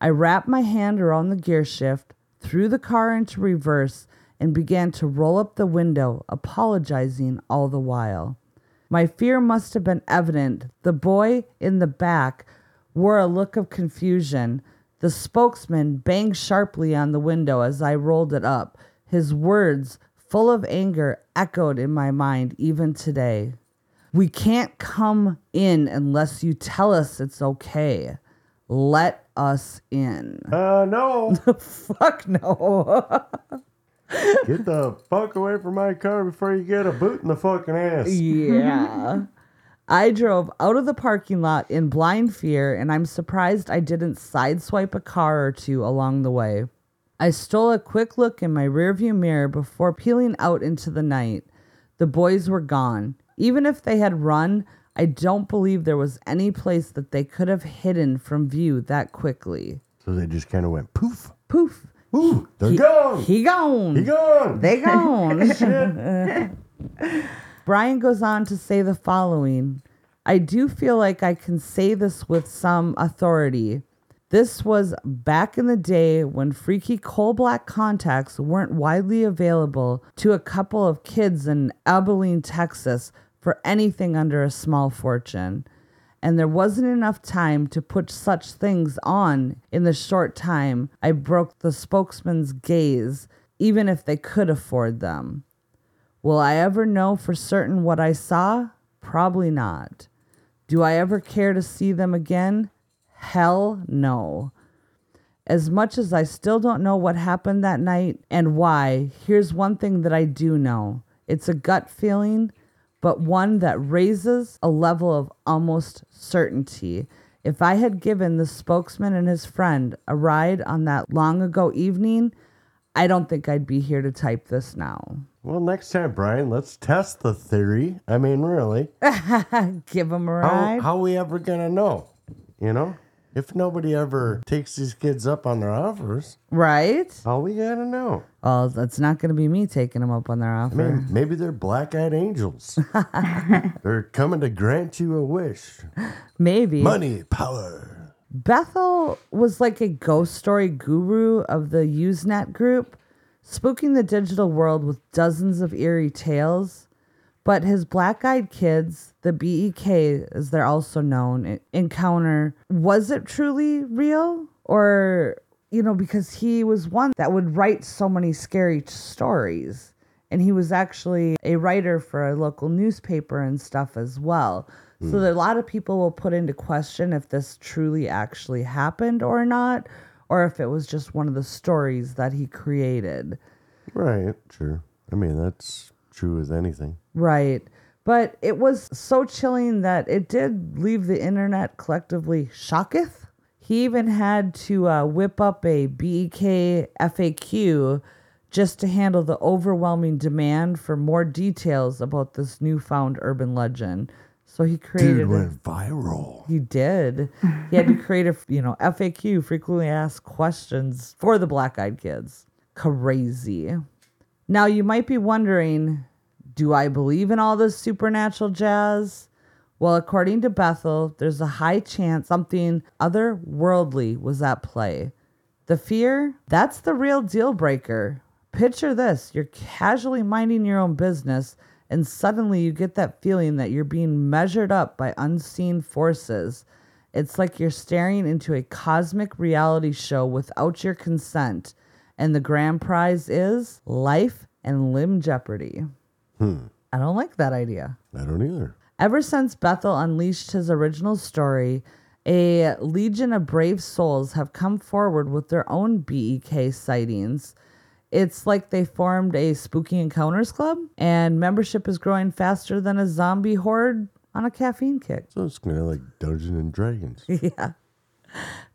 Speaker 4: I wrapped my hand around the gear shift, threw the car into reverse, and began to roll up the window, apologizing all the while. My fear must have been evident. The boy in the back wore a look of confusion. The spokesman banged sharply on the window as I rolled it up. His words, full of anger, echoed in my mind even today. We can't come in unless you tell us it's okay. Let us in.
Speaker 3: Uh, no. *laughs*
Speaker 4: Fuck no.
Speaker 3: Get the fuck away from my car before you get a boot in the fucking ass.
Speaker 4: Yeah. I drove out of the parking lot in blind fear, and I'm surprised I didn't sideswipe a car or two along the way. I stole a quick look in my rearview mirror before peeling out into the night. The boys were gone. Even if they had run, I don't believe there was any place that they could have hidden from view that quickly.
Speaker 3: So they just kind of went poof.
Speaker 4: Poof.
Speaker 3: Ooh, they're
Speaker 4: He-
Speaker 3: gone.
Speaker 4: He gone.
Speaker 3: He gone.
Speaker 4: They gone. *laughs* *laughs* Brian goes on to say the following I do feel like I can say this with some authority. This was back in the day when freaky coal black contacts weren't widely available to a couple of kids in Abilene, Texas for anything under a small fortune. And there wasn't enough time to put such things on in the short time I broke the spokesman's gaze, even if they could afford them. Will I ever know for certain what I saw? Probably not. Do I ever care to see them again? Hell no. As much as I still don't know what happened that night and why, here's one thing that I do know it's a gut feeling, but one that raises a level of almost certainty. If I had given the spokesman and his friend a ride on that long ago evening, I don't think I'd be here to type this now.
Speaker 3: Well, next time, Brian, let's test the theory. I mean, really. *laughs*
Speaker 4: Give him a
Speaker 3: How,
Speaker 4: ride.
Speaker 3: how we ever going to know? You know? If nobody ever takes these kids up on their offers,
Speaker 4: right?
Speaker 3: All we got to know?
Speaker 4: Oh, that's not to be me taking them up on their
Speaker 3: I mean, maybe they're black eyed angels. *laughs* they're coming to grant you a wish.
Speaker 4: Maybe.
Speaker 3: Money, power.
Speaker 4: Bethel was like a ghost story guru of the Usenet group, spooking the digital world with dozens of eerie tales. But his black eyed kids, the BEK as they're also known, encounter, was it truly real? Or, you know, because he was one that would write so many scary stories. And he was actually a writer for a local newspaper and stuff as well. So hmm. that a lot of people will put into question if this truly actually happened or not, or if it was just one of the stories that he created.
Speaker 3: Right, sure. I mean, that's true with anything.
Speaker 4: Right. But it was so chilling that it did leave the internet collectively shocketh. He even had to uh, whip up a BEK FAQ just to handle the overwhelming demand for more details about this newfound urban legend. So he created.
Speaker 3: Dude
Speaker 4: a-
Speaker 3: went viral.
Speaker 4: he did. He had to *laughs* create a you know FAQ, frequently asked questions for the black eyed kids. Crazy. Now you might be wondering, do I believe in all this supernatural jazz? Well, according to Bethel, there's a high chance something otherworldly was at play. The fear, that's the real deal breaker. Picture this you're casually minding your own business, and suddenly you get that feeling that you're being measured up by unseen forces. It's like you're staring into a cosmic reality show without your consent, and the grand prize is life and limb jeopardy. Hmm. I don't like that idea.
Speaker 3: I don't either.
Speaker 4: Ever since Bethel unleashed his original story, a legion of brave souls have come forward with their own BEK sightings. It's like they formed a spooky encounters club, and membership is growing faster than a zombie horde on a caffeine kick.
Speaker 3: So it's kind of like Dungeons and Dragons. *laughs*
Speaker 4: yeah.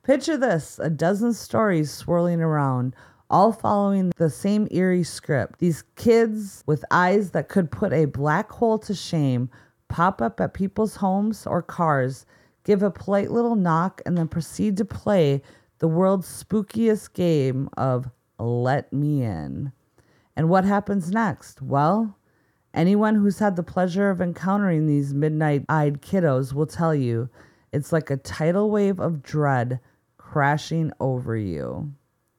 Speaker 4: Picture this a dozen stories swirling around, all following the same eerie script. These kids with eyes that could put a black hole to shame pop up at people's homes or cars, give a polite little knock, and then proceed to play the world's spookiest game of Let Me In. And what happens next? Well, anyone who's had the pleasure of encountering these midnight eyed kiddos will tell you it's like a tidal wave of dread crashing over you.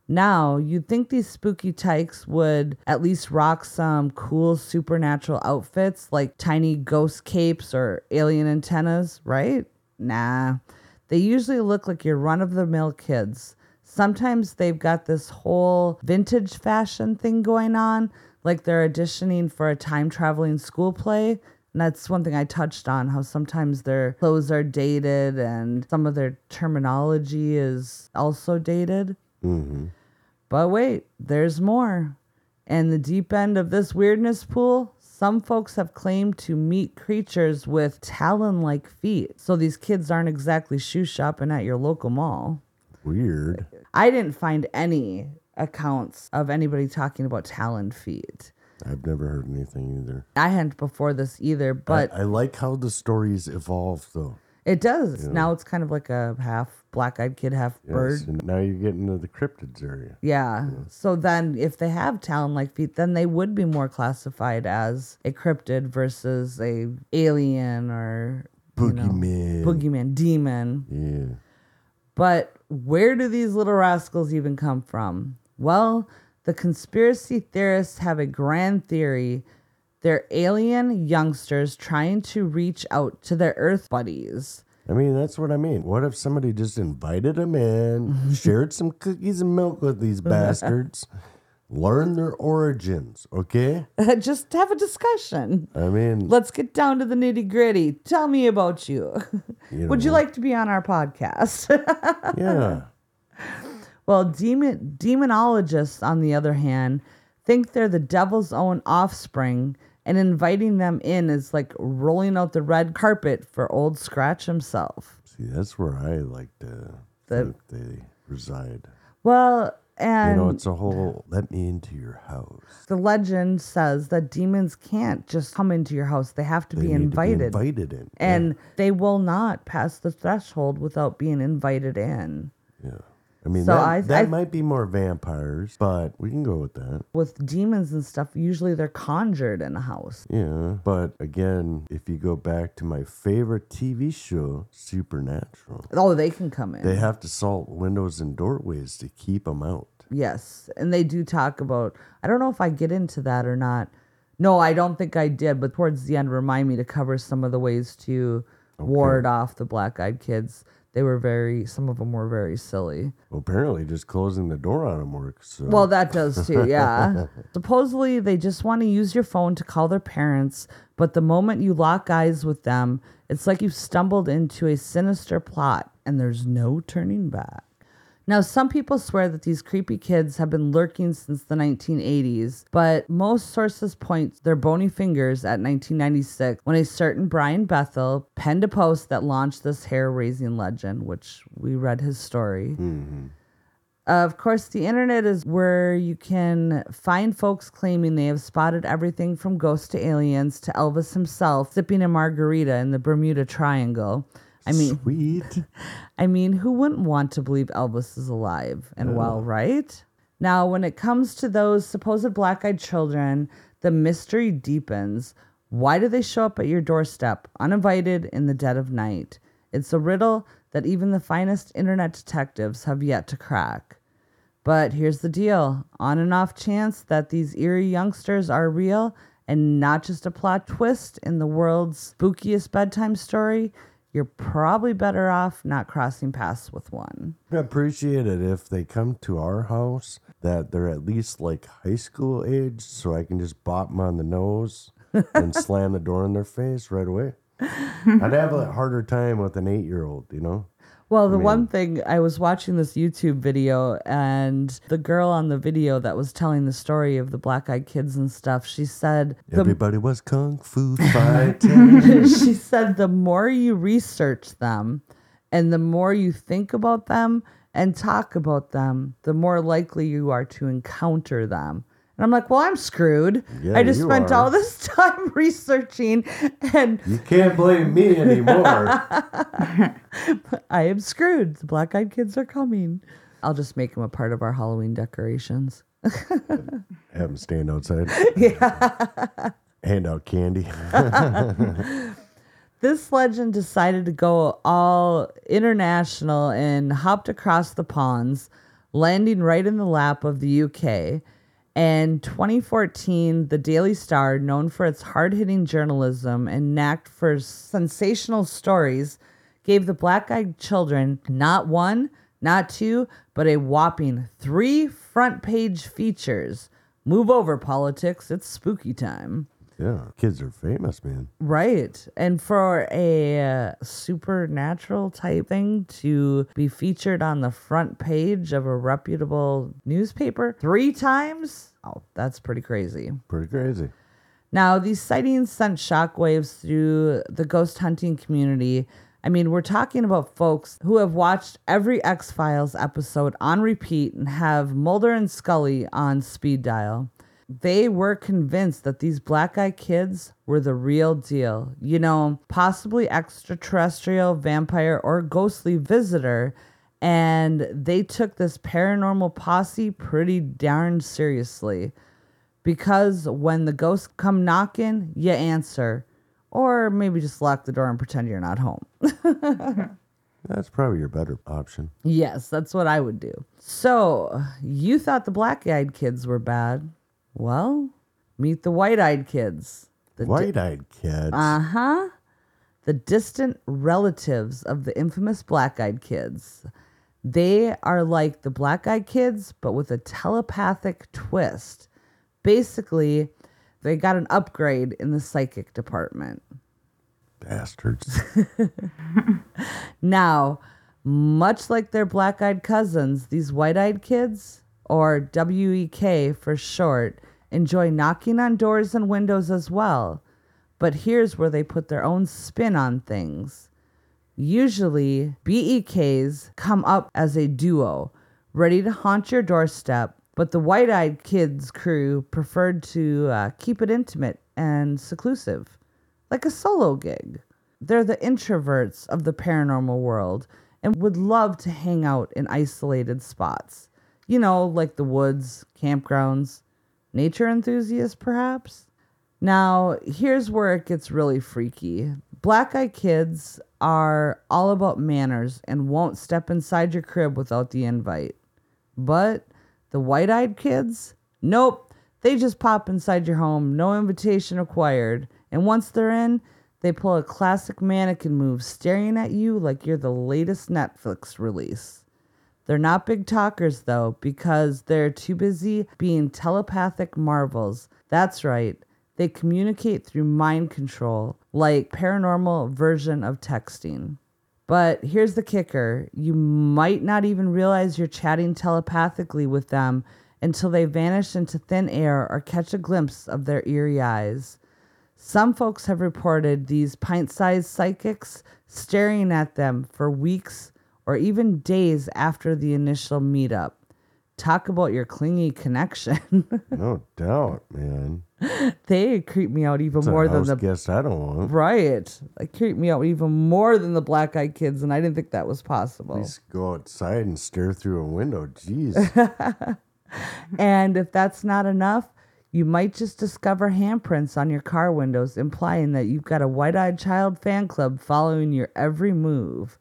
Speaker 4: Now, you'd think these spooky tykes would at least rock some cool supernatural outfits like tiny ghost capes or alien antennas, right? Nah. They usually look like your run of the mill kids. Sometimes they've got this whole vintage fashion thing going on, like they're auditioning for a time traveling school play. And that's one thing I touched on how sometimes their clothes are dated and some of their terminology is also dated.
Speaker 3: Mm-hmm.
Speaker 4: But wait, there's more. And the deep end of this weirdness pool, some folks have claimed to meet creatures with talon like feet. So these kids aren't exactly shoe shopping at your local mall.
Speaker 3: Weird.
Speaker 4: I didn't find any accounts of anybody talking about talon feet.
Speaker 3: I've never heard anything either.
Speaker 4: I hadn't before this either, but
Speaker 3: I, I like how the stories evolve, though.
Speaker 4: It does. Now it's kind of like a half black eyed kid, half
Speaker 3: Yes,
Speaker 4: bird.
Speaker 3: now you're getting into the cryptids area.
Speaker 4: Yeah. So then, if they have talon like feet, then they would be more classified as a cryptid versus a alien or you know,
Speaker 3: Boogeyman.
Speaker 4: boogeyman, demon.
Speaker 3: Yeah.
Speaker 4: But where do these little rascals even come from? Well, the conspiracy theorists have a grand theory. They're alien youngsters trying to reach out to their Earth buddies.
Speaker 3: I mean, that's what I mean. What if somebody just invited them in, *laughs* shared some cookies and milk with these *laughs* bastards, learned their origins, okay? *laughs*
Speaker 4: Just have a discussion.
Speaker 3: I mean,
Speaker 4: Let's get down to the nitty gritty. Tell me about you.
Speaker 3: You
Speaker 4: Would you like to be on our podcast?
Speaker 3: yeah.
Speaker 4: Well, demon demonologists, on the other hand, think they're the devil's own offspring, and inviting them in is like rolling out the red carpet for old Scratch himself.
Speaker 3: See, that's where I like to
Speaker 4: The-
Speaker 3: think they reside.
Speaker 4: Well, and
Speaker 3: you know, it's a whole let me into your house.
Speaker 4: the legend says that demons can't just come into your house; they have to
Speaker 3: They
Speaker 4: be invited,
Speaker 3: To be invited in.
Speaker 4: and they will not pass the threshold without being invited in.
Speaker 3: I mean,
Speaker 4: So
Speaker 3: that,
Speaker 4: I-
Speaker 3: that
Speaker 4: I-
Speaker 3: might be more vampires, but we can go with that.
Speaker 4: With demons and stuff, usually they're conjured in a house.
Speaker 3: Yeah. But again, if you go back to my favorite TV show, Supernatural,
Speaker 4: Oh, they can come in.
Speaker 3: they have to salt windows and doorways to keep them out.
Speaker 4: Yes, and they do talk about. I don't know if I get into that or not. No, I don't think I did. But towards the end, remind me to cover some of the ways to ward off the black-eyed kids. They were very. Some of them were very silly.
Speaker 3: Well, apparently, just closing the door on them works. So.
Speaker 4: Well, that does too. Yeah. *laughs* Supposedly, they just want to use your phone to call their parents, but the moment you lock eyes with them, it's like you've stumbled into a sinister plot, and there's no turning back. Now, some people swear that these creepy kids have been lurking since the 1980s, but most sources point their bony fingers at 1996 when a certain Brian Bethel penned a post that launched this hair raising legend, which we read his story. Mm-hmm. Of course, the internet is where you can find folks claiming they have spotted everything from ghosts to aliens to Elvis himself sipping a margarita in the Bermuda Triangle. I mean,
Speaker 3: sweet. *laughs*
Speaker 4: I mean, who wouldn't want to believe Elvis is alive and well, right? Now, when it comes to those supposed black eyed children, the mystery deepens. Why do they show up at your doorstep, uninvited in the dead of night? It's a riddle that even the finest internet detectives have yet to crack. But here's the deal on and off chance that these eerie youngsters are real and not just a plot twist in the world's spookiest bedtime story, you're probably better off not crossing paths with one.
Speaker 3: I appreciate it if they come to our house that they're at least like high school age so I can just bop them on the nose *laughs* and slam the door in their face right away. I'd have a harder time with an eight year old, you know?
Speaker 4: Well, the
Speaker 3: mean-
Speaker 4: one thing I was watching this YouTube video, and the girl on the video that was telling the story of the black eyed kids and stuff, she said, the,
Speaker 3: Everybody was kung fu *laughs* fighting.
Speaker 4: she said, the more you research them and the more you think about them and talk about them, the more likely you are to encounter them. And I'm like, well, I'm screwed.
Speaker 3: Yeah,
Speaker 4: I just spent
Speaker 3: are.
Speaker 4: all this *laughs* time researching and
Speaker 3: you can't blame me anymore. *laughs*
Speaker 4: I am screwed. The black eyed kids are coming. I'll just make them a part of our Halloween decorations. *laughs*
Speaker 3: Have them stand outside.
Speaker 4: Yeah.
Speaker 3: Hand out candy.
Speaker 4: This legend decided to go all international and hopped across the ponds, landing right in the lap of the UK. And 2014, the Daily Star, known for its hard hitting journalism and knack for sensational stories, gave the black eyed children not one, not two, but a whopping three front page features. Move over, politics. It's spooky time.
Speaker 3: Yeah, kids are famous, man.
Speaker 4: Right. And for a uh, supernatural type thing to be featured on the front page of a reputable newspaper three times, oh, that's pretty crazy.
Speaker 3: Pretty crazy.
Speaker 4: Now, these sightings sent shockwaves through the ghost hunting community. I mean, we're talking about folks who have watched every X Files episode on repeat and have Mulder and Scully on speed dial. They were convinced that these black eyed kids were the real deal. You know, possibly extraterrestrial, vampire, or ghostly visitor. And they took this paranormal posse pretty darn seriously because when the ghosts come knocking, you answer. Or maybe just lock the door and pretend you're not home. *laughs*
Speaker 3: That's probably your better option.
Speaker 4: yes, that's what I would do. So, you thought the black eyed kids were bad. Well, meet the white eyed kids. The
Speaker 3: White eyed kids.
Speaker 4: Uh huh. The distant relatives of the infamous black eyed kids. They are like the black eyed kids, but with a telepathic twist. Basically, they got an upgrade in the psychic department.
Speaker 3: Bastards. *laughs*
Speaker 4: Now, much like their black eyed cousins, these white eyed kids, or WEK for short, enjoy knocking on doors and windows as well. But here's where they put their own spin on things. Usually, BEKs come up as a duo, ready to haunt your doorstep, but the white eyed kids crew preferred to uh, keep it intimate and seclusive, like a solo gig. They're the introverts of the paranormal world and would love to hang out in isolated spots. You know, like the woods, campgrounds, nature enthusiasts, perhaps? Now, here's where it gets really freaky. Black eyed kids are all about manners and won't step inside your crib without the invite. But the white eyed kids, nope, they just pop inside your home, no invitation required. And once they're in, they pull a classic mannequin move, staring at you like you're the latest Netflix release. They're not big talkers though, because they're too busy being telepathic marvels. That's right. They communicate through mind control, like paranormal version of texting. But here's the kicker. You might not even realize you're chatting telepathically with them until they vanish into thin air or catch a glimpse of their eerie eyes. Some folks have reported these pint sized psychics staring at them for weeks or even days after the initial meetup. Talk about your clingy connection. *laughs*
Speaker 3: no doubt, man.
Speaker 4: they creep me out even more than the
Speaker 3: guest I don't want.
Speaker 4: right. They creep me out even more than the black eyed kids, and I didn't think that was possible.
Speaker 3: Please go outside and stare through a window. Jeez. *laughs*
Speaker 4: and if that's not enough, You might just discover handprints on your car windows, implying that you've got a white eyed child fan club following your every move.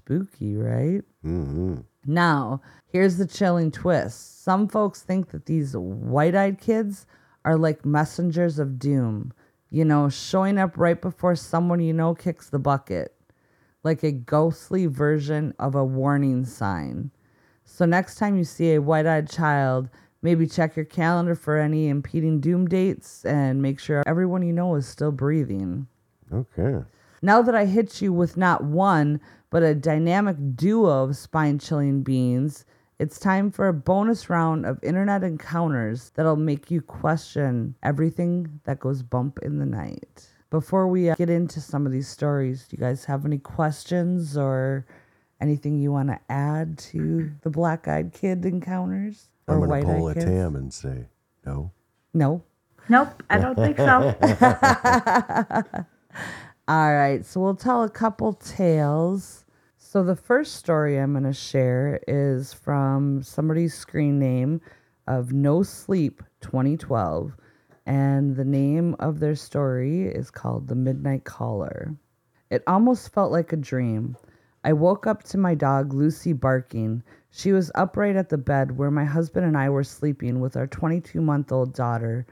Speaker 4: Spooky, right?
Speaker 3: Mm-hmm.
Speaker 4: Now, here's the chilling twist. Some folks think that these white eyed kids are like messengers of doom, you know, showing up right before someone you know kicks the bucket, like a ghostly version of a warning sign. So, next time you see a white eyed child, maybe check your calendar for any impeding doom dates and make sure everyone you know is still breathing.
Speaker 3: Okay.
Speaker 4: Now that I hit you with not one, but a dynamic duo of spine chilling beings, it's time for a bonus round of internet encounters that'll make you question everything that goes bump in the night. Before we uh, get into some of these stories, do you guys have any questions or anything you want to add to the black eyed kid encounters? Or I'm
Speaker 3: going to pull a
Speaker 4: kids?
Speaker 3: Tam and say, no.
Speaker 4: No.
Speaker 7: Nope, I don't think so. *laughs* *laughs* *laughs*
Speaker 4: All right, so we'll tell a couple tales. So the first story I'm going to share is from somebody's screen name of No Sleep 2012, and the name of their story is called The Midnight Caller. It almost felt like a dream. I woke up to my dog Lucy barking. She was upright at the bed where my husband and I were sleeping with our 22 month old daughter.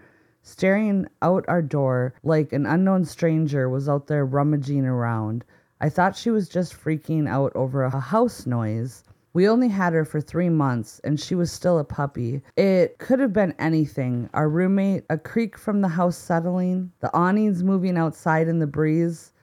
Speaker 4: Staring out our door like an unknown stranger was out there rummaging around. I thought she was just freaking out over a house noise. We only had her for three months and she was still a puppy. It could have been anything our roommate, a creak from the house settling, the awnings moving outside in the breeze.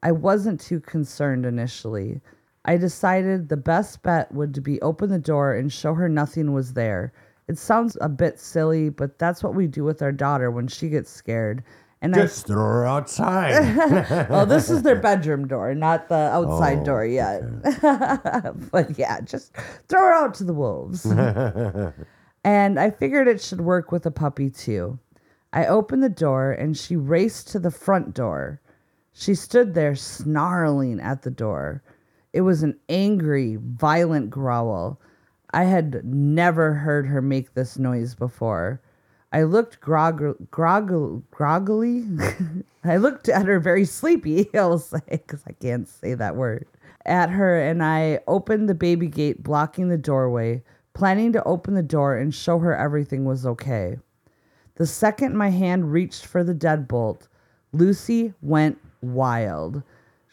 Speaker 4: I wasn't too concerned initially. I decided the best bet would be open the door and show her nothing was there. It sounds a bit silly, but that's what we do with our daughter when she gets scared. And
Speaker 3: Just throw her outside.
Speaker 4: I, *laughs* well, this is their bedroom door, not the outside
Speaker 3: Oh,
Speaker 4: door yet. *laughs* but yeah, just throw her out to the wolves. *laughs* and I figured it should work with a puppy too. I opened the door and she raced to the front door. She stood there snarling at the door. It was an angry, violent growl. I had never heard her make this noise before. I looked grog, grog, groggily. *laughs* I looked at her very sleepy, *laughs* I'll say, because I can't say that word. At her, and I opened the baby gate blocking the doorway, planning to open the door and show her everything was okay. The second my hand reached for the deadbolt, Lucy went wild.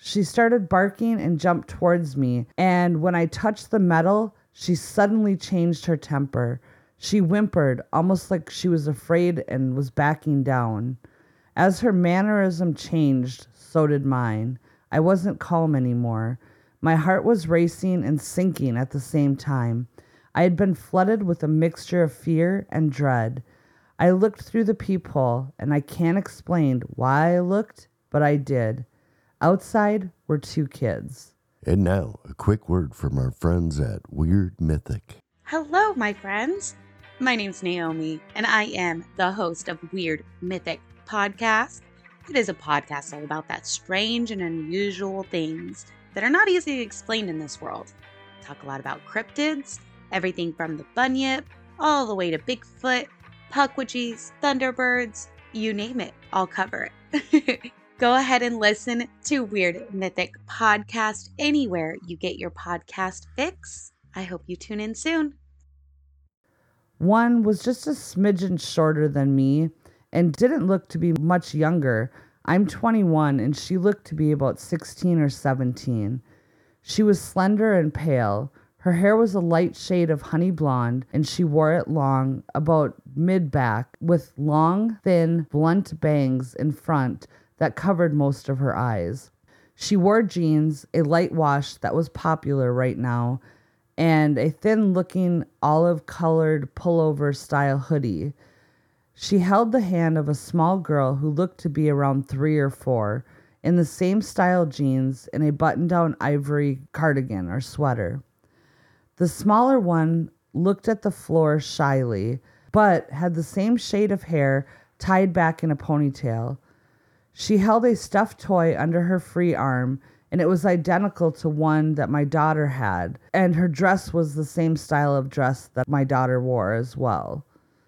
Speaker 4: She started barking and jumped towards me, and when I touched the metal, she suddenly changed her temper. She whimpered, almost like she was afraid and was backing down. As her mannerism changed, so did mine. I wasn't calm anymore. My heart was racing and sinking at the same time. I had been flooded with a mixture of fear and dread. I looked through the peephole, and I can't explain why I looked, but I did. Outside were two kids.
Speaker 3: And now, a quick word from our friends at Weird Mythic.
Speaker 8: Hello, my friends. My name's Naomi, and I am the host of Weird Mythic Podcast. It is a podcast all about that strange and unusual things that are not easily explained in this world. Talk a lot about cryptids, everything from the bunyip all the way to Bigfoot, Pukwudgies, Thunderbirds, you name it, I'll cover it. *laughs* Go ahead and listen to Weird Mythic Podcast anywhere you get your podcast fix. I hope you tune in soon.
Speaker 4: One was just a smidgen shorter than me and didn't look to be much younger. I'm 21 and she looked to be about 16 or 17. She was slender and pale. Her hair was a light shade of honey blonde and she wore it long, about mid back, with long, thin, blunt bangs in front that covered most of her eyes. She wore jeans, a light wash that was popular right now, and a thin looking olive colored pullover style hoodie. She held the hand of a small girl who looked to be around three or four, in the same style jeans and a button down ivory cardigan or sweater. The smaller one looked at the floor shyly, but had the same shade of hair tied back in a ponytail. She held a stuffed toy under her free arm, and it was identical to one that my daughter had, and her dress was the same style of dress that my daughter wore as well.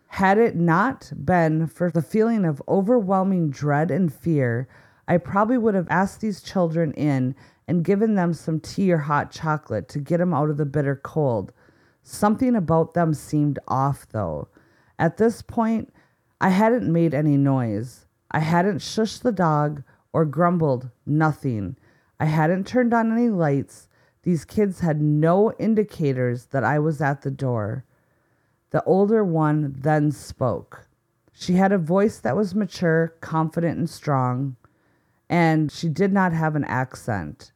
Speaker 4: Had it not been for the feeling of overwhelming dread and fear, I probably would have asked these children in and given them some tea or hot chocolate to get them out of the bitter cold. Something about them seemed off, though. At this point, I hadn't made any noise. I hadn't shushed the dog or grumbled, nothing. I hadn't turned on any lights. These kids had no indicators that I was at the door. The older one then spoke. She had a voice that was mature, confident, and strong, and she did not have an accent.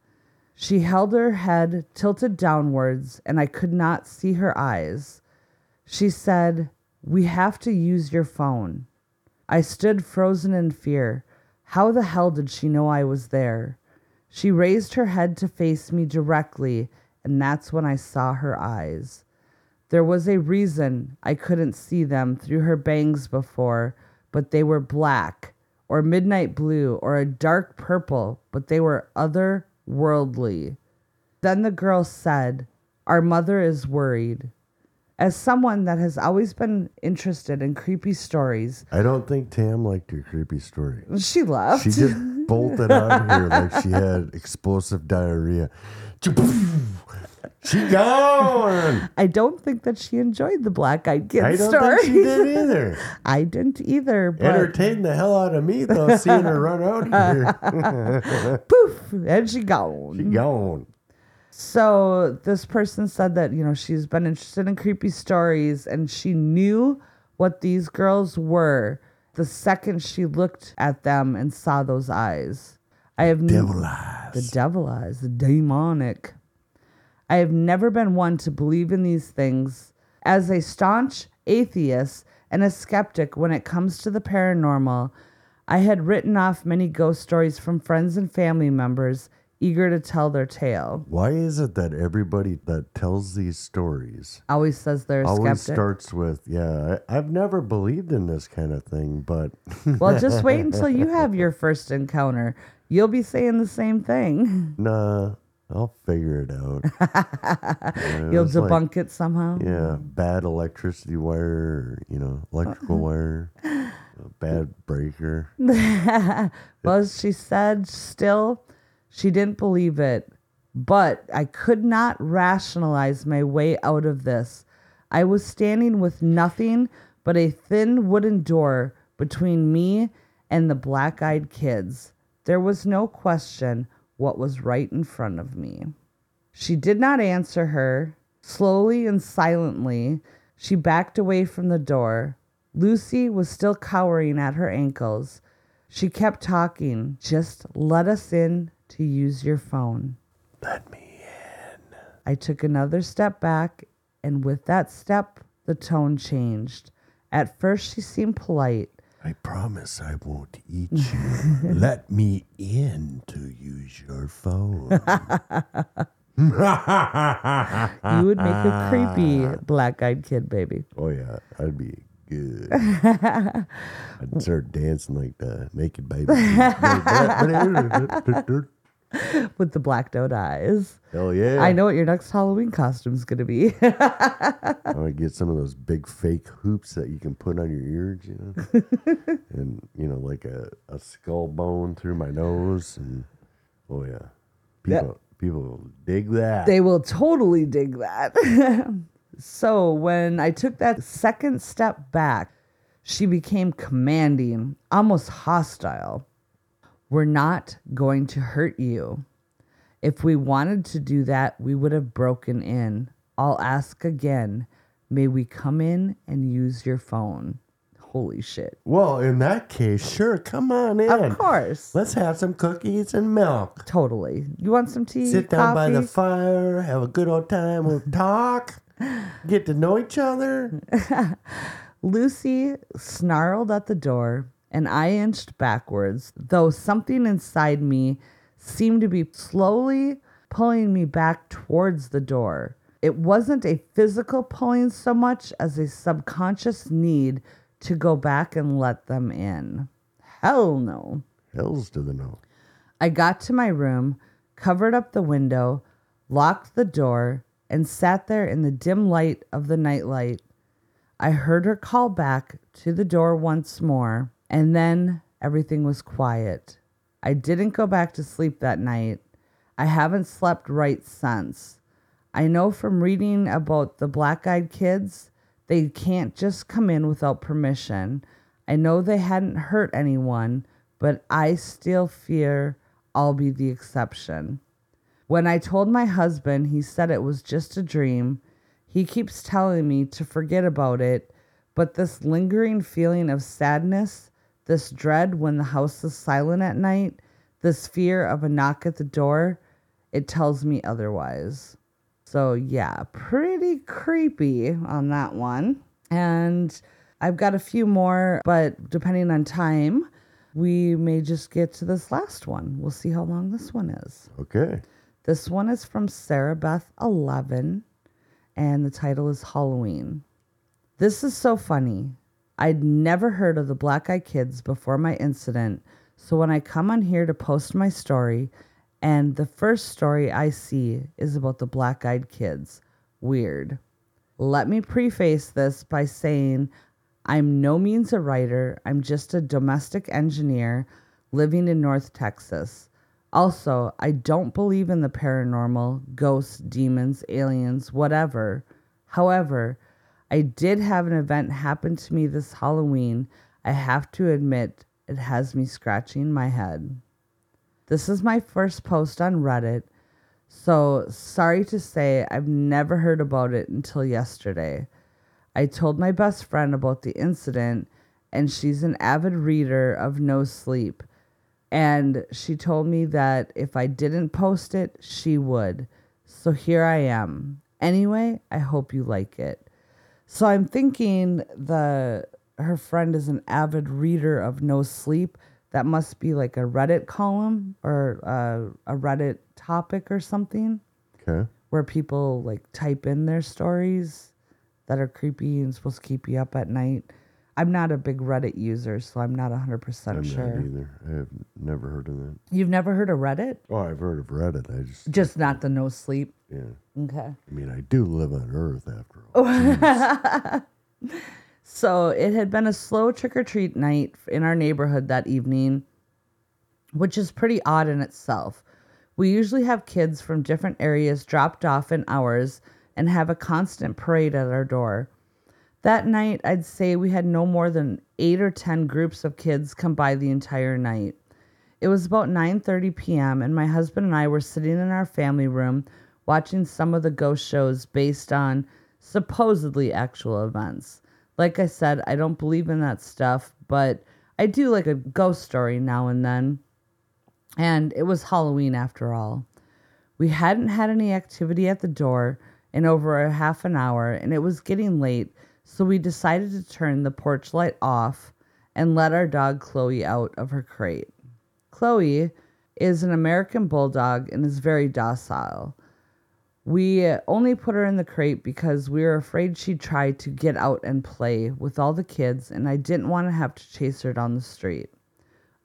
Speaker 4: She held her head tilted downwards, and I could not see her eyes. She said, We have to use your phone. I stood frozen in fear. How the hell did she know I was there? She raised her head to face me directly, and that's when I saw her eyes. There was a reason I couldn't see them through her bangs before, but they were black, or midnight blue, or a dark purple, but they were otherworldly. Then the girl said, Our mother is worried. As someone that has always been interested in creepy stories,
Speaker 3: I don't think Tam liked your creepy story.
Speaker 4: she left.
Speaker 3: She just bolted out of here like she had explosive diarrhea. She gone.
Speaker 4: I don't think that she enjoyed the black eyed kid
Speaker 3: I don't
Speaker 4: story.
Speaker 3: think she did either. *laughs*
Speaker 4: I didn't either. But
Speaker 3: Entertained the hell out of me though, seeing her run out here. *laughs*
Speaker 4: poof, and she gone.
Speaker 3: she gone.
Speaker 4: So this person said that, you know, she's been interested in creepy stories and she knew what these girls were the second she looked at them and saw those eyes. I have
Speaker 3: Devil eyes.
Speaker 4: the devil eyes, the demonic. I have never been one to believe in these things. As a staunch atheist and a skeptic when it comes to the paranormal, I had written off many ghost stories from friends and family members eager to tell their tale.
Speaker 3: Why is it that everybody that tells these stories
Speaker 4: Always says they're a
Speaker 3: always
Speaker 4: skeptic.
Speaker 3: starts with, yeah, I, I've never believed in this kind of thing, but *laughs*
Speaker 4: well, just wait *laughs* until you have your first encounter. You'll be saying the same thing. *laughs*
Speaker 3: nah, I'll figure it out. Yeah,
Speaker 4: You'll
Speaker 3: like-
Speaker 4: debunk it somehow.
Speaker 3: Yeah, bad electricity wire, or, you know, electrical wire, a bad breaker.
Speaker 4: well, she said still she didn't believe it, but I could not rationalize my way out of this. I was standing with nothing but a thin wooden door between me and the black eyed kids. There was no question what was right in front of me. She did not answer her. Slowly and silently, she backed away from the door. Lucy was still cowering at her ankles. She kept talking. Just let us in to use your phone.
Speaker 3: Let me in.
Speaker 4: I took another step back, and with that step, the tone changed. At first, she seemed polite.
Speaker 3: I promise I won't eat you. *laughs* Let me in to use your phone.
Speaker 4: You would make a creepy black eyed kid, baby.
Speaker 3: Oh yeah, I'd be good. *laughs* I'd start dancing like the naked baby. *laughs* *laughs*
Speaker 4: With the blacked out eyes.
Speaker 3: Hell yeah!
Speaker 4: I know what your next Halloween costume's going to be. *laughs*
Speaker 3: I'm going to get some of those big fake hoops that you can put on your ears, you know, *laughs* and you know, like a, a skull bone through my nose, and oh yeah,
Speaker 4: Yeah.
Speaker 3: people people will dig that.
Speaker 4: They will totally dig that. so when I took that second step back, she became commanding, almost hostile. We're not going to hurt you. If we wanted to do that, we would have broken in. I'll ask again. May we come in and use your phone? Holy shit.
Speaker 3: well, in that case, sure, come on in.
Speaker 4: Of course.
Speaker 3: Let's have some cookies and milk.
Speaker 4: Totally. You want some tea?
Speaker 3: Sit down by the fire, have a good old time, we'll *laughs* talk, get to know each other. *laughs*
Speaker 4: Lucy snarled at the door, and I inched backwards, though something inside me seemed to be slowly pulling me back towards the door. It wasn't a physical pulling so much as a subconscious need to go back and let them in. Hell no.
Speaker 3: Hells to the no.
Speaker 4: I got to my room, covered up the window, locked the door, and sat there in the dim light of the nightlight. I heard her call back to the door once more, and then everything was quiet. I didn't go back to sleep that night. I haven't slept right since. I know from reading about the black eyed kids, they can't just come in without permission. I know they hadn't hurt anyone, but I still fear I'll be the exception. When I told my husband, he said it was just a dream. He keeps telling me to forget about it, but this lingering feeling of sadness, this dread when the house is silent at night, this fear of a knock at the door, it tells me otherwise. So, yeah, pretty creepy on that one. And I've got a few more, but depending on time, we may just get to this last one. We'll see how long this one is.
Speaker 3: Okay.
Speaker 4: This one is from Sarah Beth 11, and the title is Halloween. This is so funny. I'd never heard of the Black Eyed Kids before my incident, so when I come on here to post my story, and the first story I see is about the Black Eyed Kids, weird. Let me preface this by saying I'm no means a writer, I'm just a domestic engineer living in North Texas. Also, I don't believe in the paranormal, ghosts, demons, aliens, whatever. However, I did have an event happen to me this Halloween. I have to admit, it has me scratching my head. This is my first post on Reddit, so sorry to say I've never heard about it until yesterday. I told my best friend about the incident, and she's an avid reader of No Sleep. And she told me that if I didn't post it, she would. So here I am. Anyway, I hope you like it. So I'm thinking the her friend is an avid reader of No Sleep. That must be like a Reddit column or uh, a Reddit topic or something
Speaker 3: Okay.
Speaker 4: where people like type in their stories that are creepy and supposed to keep you up at night. I'm not a big Reddit user, so I'm not 100%
Speaker 3: I'm
Speaker 4: sure.
Speaker 3: not either. I have never heard of that.
Speaker 4: You've never heard of Reddit?
Speaker 3: Oh, I've heard of Reddit. I just,
Speaker 4: Just not the no sleep.
Speaker 3: yeah.
Speaker 4: Okay.
Speaker 3: I mean, I do live on Earth after all. *laughs*
Speaker 4: So it had been a slow trick or treat night in our neighborhood that evening, which is pretty odd in itself. We usually have kids from different areas dropped off in ours and have a constant parade at our door. That night, I'd say we had no more than 8 or 10 groups of kids come by the entire night. It was about 9:30 p.m. and my husband and I were sitting in our family room watching some of the ghost shows based on supposedly actual events. Like I said, I don't believe in that stuff, but I do like a ghost story now and then. And it was Halloween after all. We hadn't had any activity at the door in over a half an hour, and it was getting late, so we decided to turn the porch light off and let our dog Chloe out of her crate. Chloe is an American bulldog and is very docile. We only put her in the crate because we were afraid she'd try to get out and play with all the kids, and I didn't want to have to chase her down the street.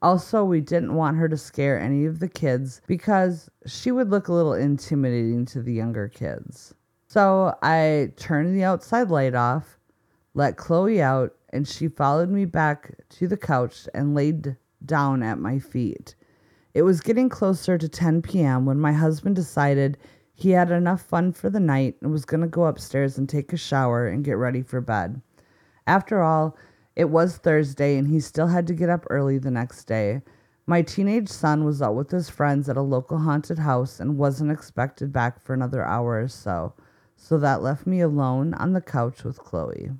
Speaker 4: Also, we didn't want her to scare any of the kids because she would look a little intimidating to the younger kids. So I turned the outside light off, let Chloe out, and she followed me back to the couch and laid down at my feet. It was getting closer to 10 p.m. when my husband decided he had enough fun for the night and was going to go upstairs and take a shower and get ready for bed. After all, it was Thursday and he still had to get up early the next day. My teenage son was out with his friends at a local haunted house and wasn't expected back for another hour or so, so that left me alone on the couch with Chloe.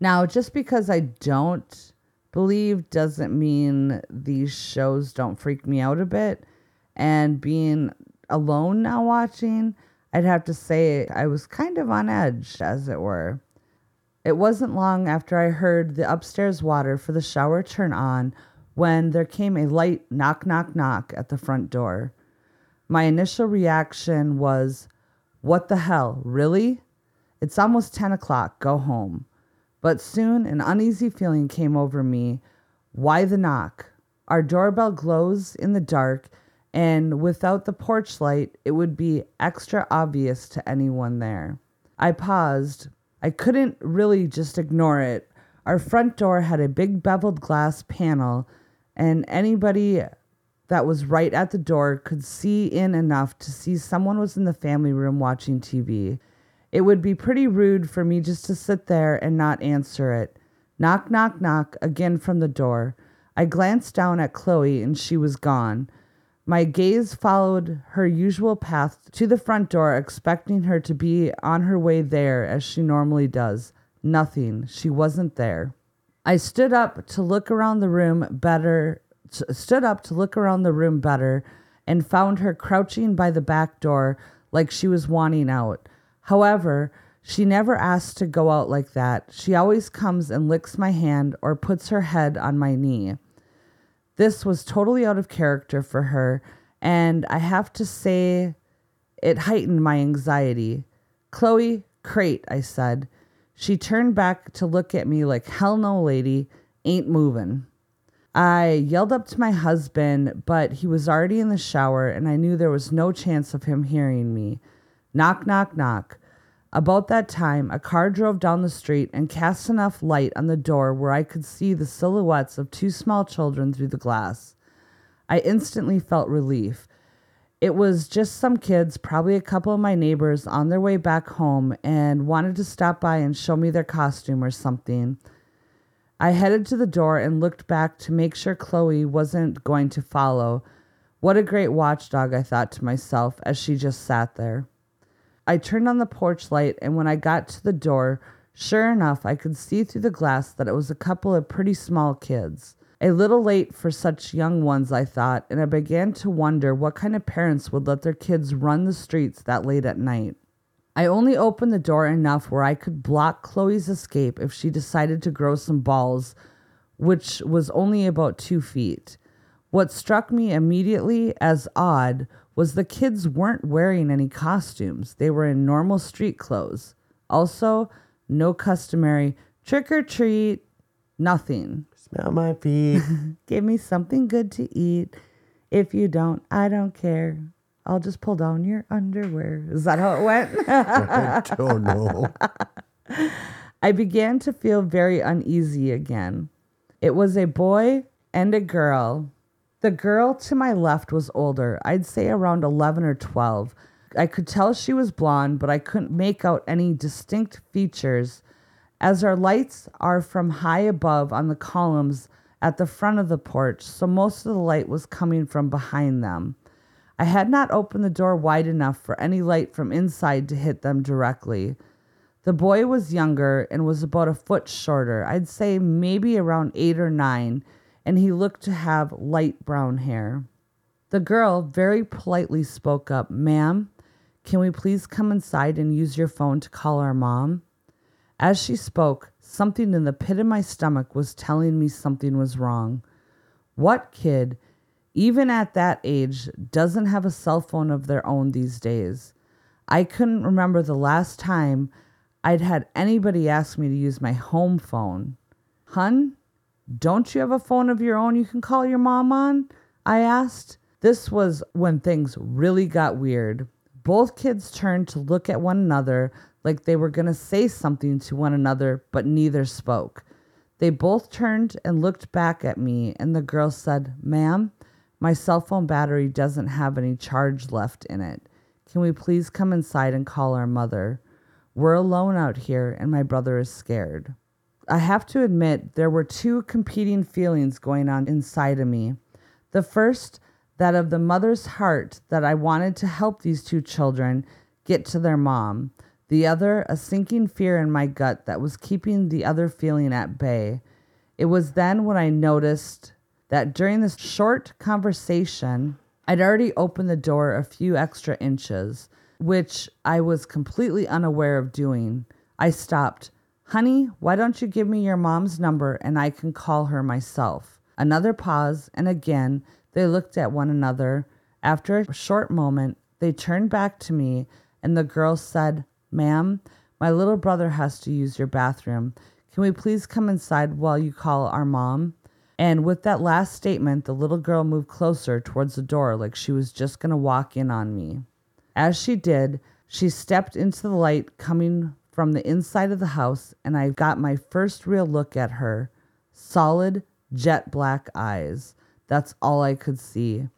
Speaker 4: Now, just because I don't believe doesn't mean these shows don't freak me out a bit. And being alone now watching, I'd have to say I was kind of on edge, as it were. It wasn't long after I heard the upstairs water for the shower turn on when there came a light knock, knock, knock at the front door. My initial reaction was, What the hell? Really? It's almost 10 o'clock. Go home. But soon an uneasy feeling came over me. Why the knock? Our doorbell glows in the dark, and without the porch light, it would be extra obvious to anyone there. I paused. I couldn't really just ignore it. Our front door had a big beveled glass panel, and anybody that was right at the door could see in enough to see someone was in the family room watching TV. It would be pretty rude for me just to sit there and not answer it. Knock, knock, knock again from the door. I glanced down at Chloe and she was gone. My gaze followed her usual path to the front door, expecting her to be on her way there as she normally does. Nothing. She wasn't there. I stood up to look around the room better, stood up to look around the room better, and found her crouching by the back door like she was wanting out. However, she never asks to go out like that. She always comes and licks my hand or puts her head on my knee. This was totally out of character for her, and I have to say it heightened my anxiety. Chloe, crate, I said. She turned back to look at me like, hell no, lady, ain't moving. I yelled up to my husband, but he was already in the shower, and I knew there was no chance of him hearing me. Knock, knock, knock. About that time, a car drove down the street and cast enough light on the door where I could see the silhouettes of two small children through the glass. I instantly felt relief. It was just some kids, probably a couple of my neighbors, on their way back home and wanted to stop by and show me their costume or something. I headed to the door and looked back to make sure Chloe wasn't going to follow. What a great watchdog, I thought to myself as she just sat there. I turned on the porch light, and when I got to the door, sure enough, I could see through the glass that it was a couple of pretty small kids. A little late for such young ones, I thought, and I began to wonder what kind of parents would let their kids run the streets that late at night. I only opened the door enough where I could block Chloe's escape if she decided to grow some balls, which was only about two feet. What struck me immediately as odd was the kids weren't wearing any costumes. They were in normal street clothes. Also, no customary trick or treat, nothing.
Speaker 3: Smell my feet. *laughs*
Speaker 4: Give me something good to eat. If you don't, I don't care. I'll just pull down your underwear. Is that how it went? *laughs*
Speaker 3: I don't know.
Speaker 4: I began to feel very uneasy again. It was a boy and a girl. The girl to my left was older, I'd say around 11 or 12. I could tell she was blonde, but I couldn't make out any distinct features, as our lights are from high above on the columns at the front of the porch, so most of the light was coming from behind them. I had not opened the door wide enough for any light from inside to hit them directly. The boy was younger and was about a foot shorter, I'd say maybe around eight or nine, and he looked to have light brown hair. The girl very politely spoke up, Ma'am, can we please come inside and use your phone to call our mom? As she spoke, something in the pit of my stomach was telling me something was wrong. What kid, even at that age, doesn't have a cell phone of their own these days? I couldn't remember the last time I'd had anybody ask me to use my home phone. Hun, don't you have a phone of your own you can call your mom on? I asked. This was when things really got weird. Both kids turned to look at one another like they were going to say something to one another, but neither spoke. They both turned and looked back at me, and the girl said, Ma'am, my cell phone battery doesn't have any charge left in it. Can we please come inside and call our mother? We're alone out here, and my brother is scared. I have to admit, there were two competing feelings going on inside of me. The first, that of the mother's heart that I wanted to help these two children get to their mom. The other, a sinking fear in my gut that was keeping the other feeling at bay. It was then when I noticed that during this short conversation, I'd already opened the door a few extra inches, which I was completely unaware of doing. I stopped. Honey, why don't you give me your mom's number and I can call her myself? Another pause, and again they looked at one another. After a short moment, they turned back to me, and the girl said, Ma'am, my little brother has to use your bathroom. Can we please come inside while you call our mom? And with that last statement, the little girl moved closer towards the door like she was just going to walk in on me. As she did, she stepped into the light coming from the inside of the house and I got my first real look at her. Solid, jet black eyes. That's all I could see.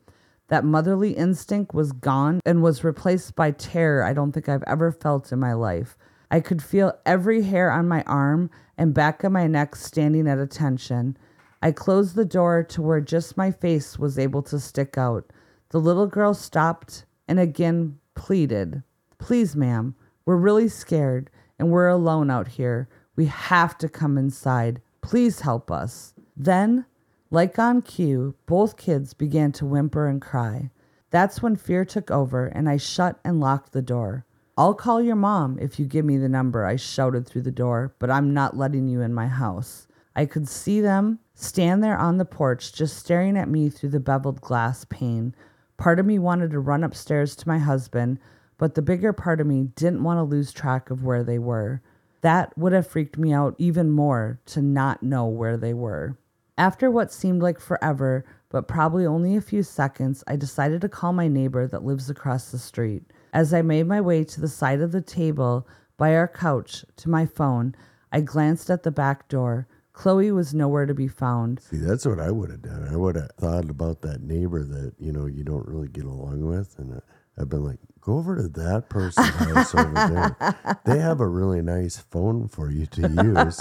Speaker 4: That motherly instinct was gone and was replaced by terror I don't think I've ever felt in my life. I could feel every hair on my arm and back of my neck standing at attention. I closed the door to where just my face was able to stick out. The little girl stopped and again pleaded, Please, ma'am, we're really scared and we're alone out here. We have to come inside. Please help us. Then, like on cue, both kids began to whimper and cry. That's when fear took over and I shut and locked the door. I'll call your mom if you give me the number, I shouted through the door, but I'm not letting you in my house. I could see them stand there on the porch, just staring at me through the beveled glass pane. Part of me wanted to run upstairs to my husband, but the bigger part of me didn't want to lose track of where they were. That would have freaked me out even more to not know where they were. After what seemed like forever, but probably only a few seconds, I decided to call my neighbor that lives across the street. As I made my way to the side of the table by our couch to my phone, I glanced at the back door. Chloe was nowhere to be found.
Speaker 3: See, that's what I would have done. I would have thought about that neighbor that you know you don't really get along with, and uh, I've been like, go over to that person's house over there. They have a really nice phone for you to use.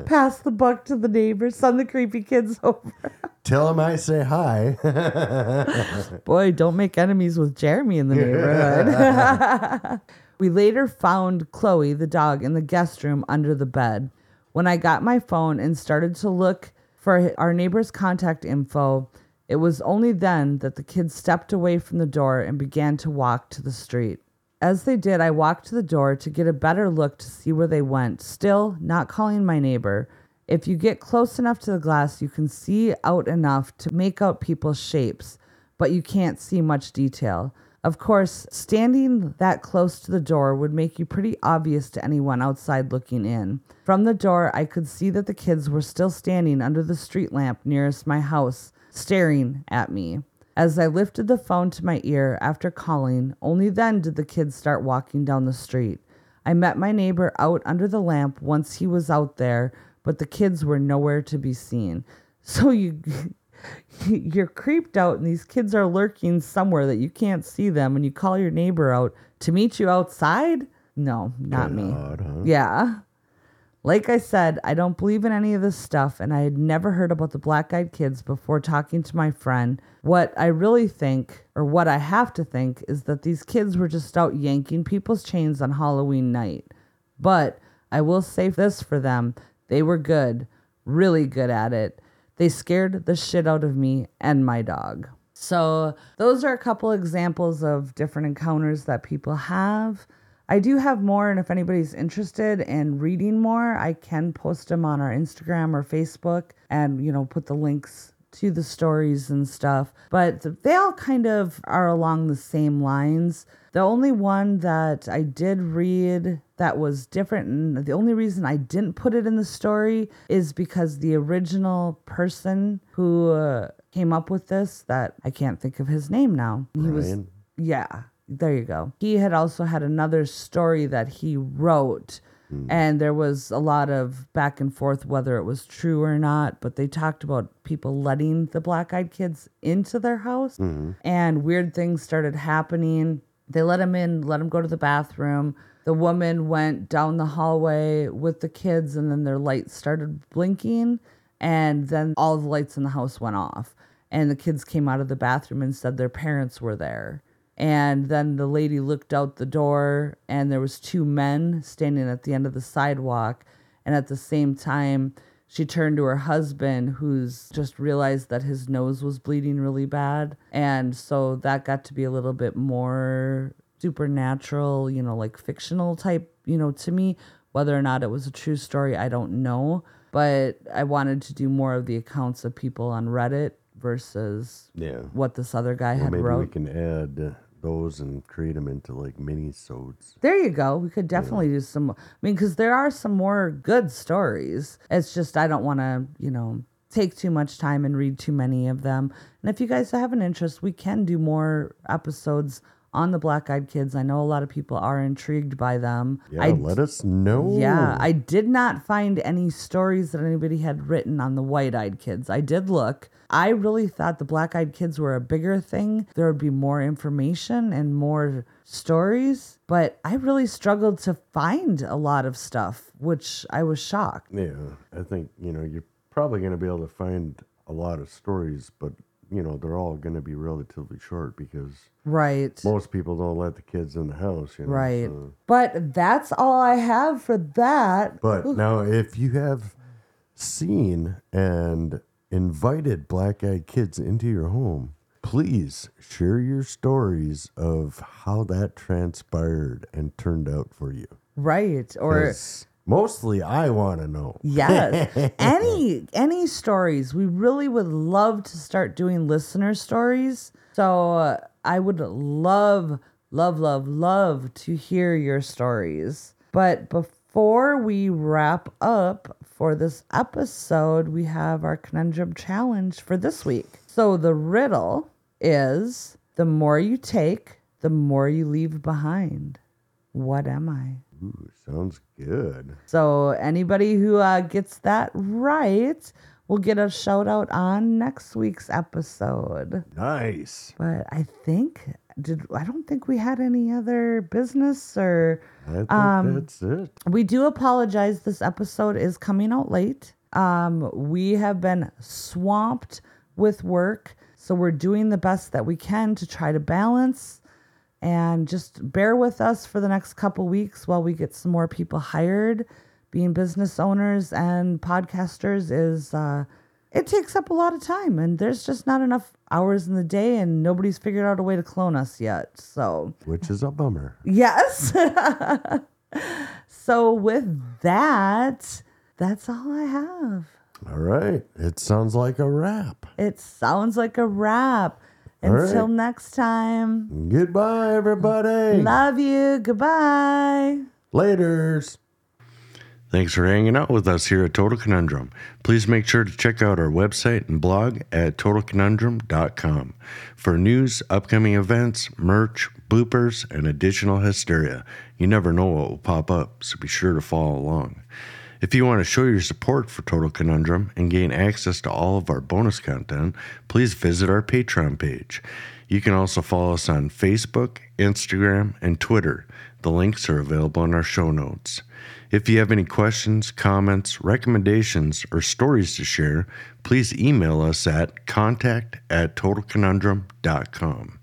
Speaker 3: *laughs*
Speaker 4: Pass the buck to the neighbors. send the creepy kids over.
Speaker 3: Tell them I say hi. *laughs*
Speaker 4: Boy, don't make enemies with Jeremy in the neighborhood. *laughs* we later found Chloe, the dog, in the guest room under the bed. When I got my phone and started to look for our neighbor's contact info, it was only then that the kids stepped away from the door and began to walk to the street. As they did, I walked to the door to get a better look to see where they went, still not calling my neighbor. If you get close enough to the glass, you can see out enough to make out people's shapes, but you can't see much detail. Of course, standing that close to the door would make you pretty obvious to anyone outside looking in. From the door, I could see that the kids were still standing under the street lamp nearest my house, staring at me. As I lifted the phone to my ear after calling, only then did the kids start walking down the street. I met my neighbor out under the lamp once he was out there, but the kids were nowhere to be seen. *laughs* So you *laughs* you're creeped out and these kids are lurking somewhere that you can't see them and you call your neighbor out to meet you outside? No, not me.
Speaker 3: odd, huh?
Speaker 4: Yeah. Like I said, I don't believe in any of this stuff, and I had never heard about the black eyed kids before talking to my friend. What I really think, or what I have to think, is that these kids were just out yanking people's chains on Halloween night. But I will say this for them they were good, really good at it. They scared the shit out of me and my dog. So, those are a couple examples of different encounters that people have. I do have more, and if anybody's interested in reading more, I can post them on our Instagram or Facebook and, you know, put the links to the stories and stuff. But they all kind of are along the same lines. The only one that I did read that was different, and the only reason I didn't put it in the story is because the original person who uh, came up with this, that I can't think of his name now. He was yeah, there you go. He had also had another story that he wrote, hmm. and there was a lot of back and forth whether it was true or not. But they talked about people letting the black eyed kids into their house, mm-hmm. and weird things started happening. They let him in, let him go to the bathroom. The woman went down the hallway with the kids, and then their lights started blinking, and then all the lights in the house went off. And the kids came out of the bathroom and said their parents were there. And then the lady looked out the door, and there was two men standing at the end of the sidewalk. And at the same time, she turned to her husband, who's just realized that his nose was bleeding really bad. And so that got to be a little bit more supernatural, you know, like fictional type, you know, to me. Whether or not it was a true story, I don't know. But I wanted to do more of the accounts of people on Reddit versus
Speaker 3: Yeah.
Speaker 4: what this other guy
Speaker 3: Well,
Speaker 4: had
Speaker 3: maybe we can add those and create them into like mini sodes.
Speaker 4: There you go. We could definitely do some. I mean, because there are some more good stories. It's just I don't want to, you know, take too much time and read too many of them. And if you guys have an interest, we can do more episodes on the Black Eyed Kids. I know a lot of people are intrigued by them.
Speaker 3: Yeah,
Speaker 4: I
Speaker 3: let us know.
Speaker 4: yeah, I did not find any stories that anybody had written on the white eyed kids. I did look. I really thought the black eyed kids were a bigger thing. There would be more information and more stories, but I really struggled to find a lot of stuff, which I was shocked.
Speaker 3: Yeah, I think you know you're probably going to be able to find a lot of stories, but you know they're all going to be relatively short because
Speaker 4: Right.
Speaker 3: most people don't let the kids in the house. You know,
Speaker 4: Right.
Speaker 3: so-
Speaker 4: But that's all I have for that.
Speaker 3: But now, if you have seen and invited black eyed kids into your home, please share your stories of how that transpired and turned out for you.
Speaker 4: Right. Or
Speaker 3: mostly I want to know.
Speaker 4: Yes. *laughs* any any stories. We really would love to start doing listener stories. So uh, I would love love love love to hear your stories. But before we wrap up for this episode, we have our conundrum challenge for this week. So the riddle is the more you take, the more you leave behind. What am I?
Speaker 3: Ooh, sounds good.
Speaker 4: So anybody who uh, gets that right will get a shout out on next week's episode.
Speaker 3: Nice.
Speaker 4: But I think did I don't think we had any other business or
Speaker 3: I think
Speaker 4: Um,
Speaker 3: that's it.
Speaker 4: we do apologize. This episode is coming out late. Um, we have been swamped with work, so we're doing the best that we can to try to balance. And just bear with us for the next couple weeks while we get some more people hired. Being business owners and podcasters is uh, it takes up a lot of time, and there's just not enough hours in the day, and nobody's figured out a way to clone us yet. So
Speaker 3: Which is a bummer.
Speaker 4: Yes. *laughs* so with that, that's all I have.
Speaker 3: All right. It sounds like a wrap.
Speaker 4: It sounds like a wrap.
Speaker 3: All right.
Speaker 4: Until next time.
Speaker 3: Goodbye, everybody.
Speaker 4: Love you. Goodbye.
Speaker 3: Laters.
Speaker 1: Thanks for hanging out with us here at Total Conundrum. Please make sure to check out our website and blog at totalconundrum.com for news, upcoming events, merch, bloopers, and additional hysteria. You never know what will pop up, so be sure to follow along. If you want to show your support for Total Conundrum and gain access to all of our bonus content, please visit our Patreon page. You can also follow us on Facebook, Instagram, and Twitter. The links are available in our show notes. If you have any questions, comments, recommendations, or stories to share, please email us at contact at totalconundrum.com.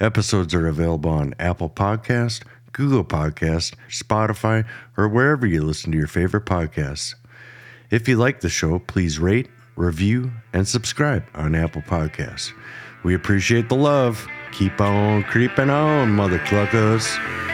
Speaker 1: Episodes are available on Apple Podcast, Google Podcast, Spotify, or wherever you listen to your favorite podcasts. If you like the show, please rate, review, and subscribe on Apple Podcasts. We appreciate the love. Keep on creeping on, mother cluckers.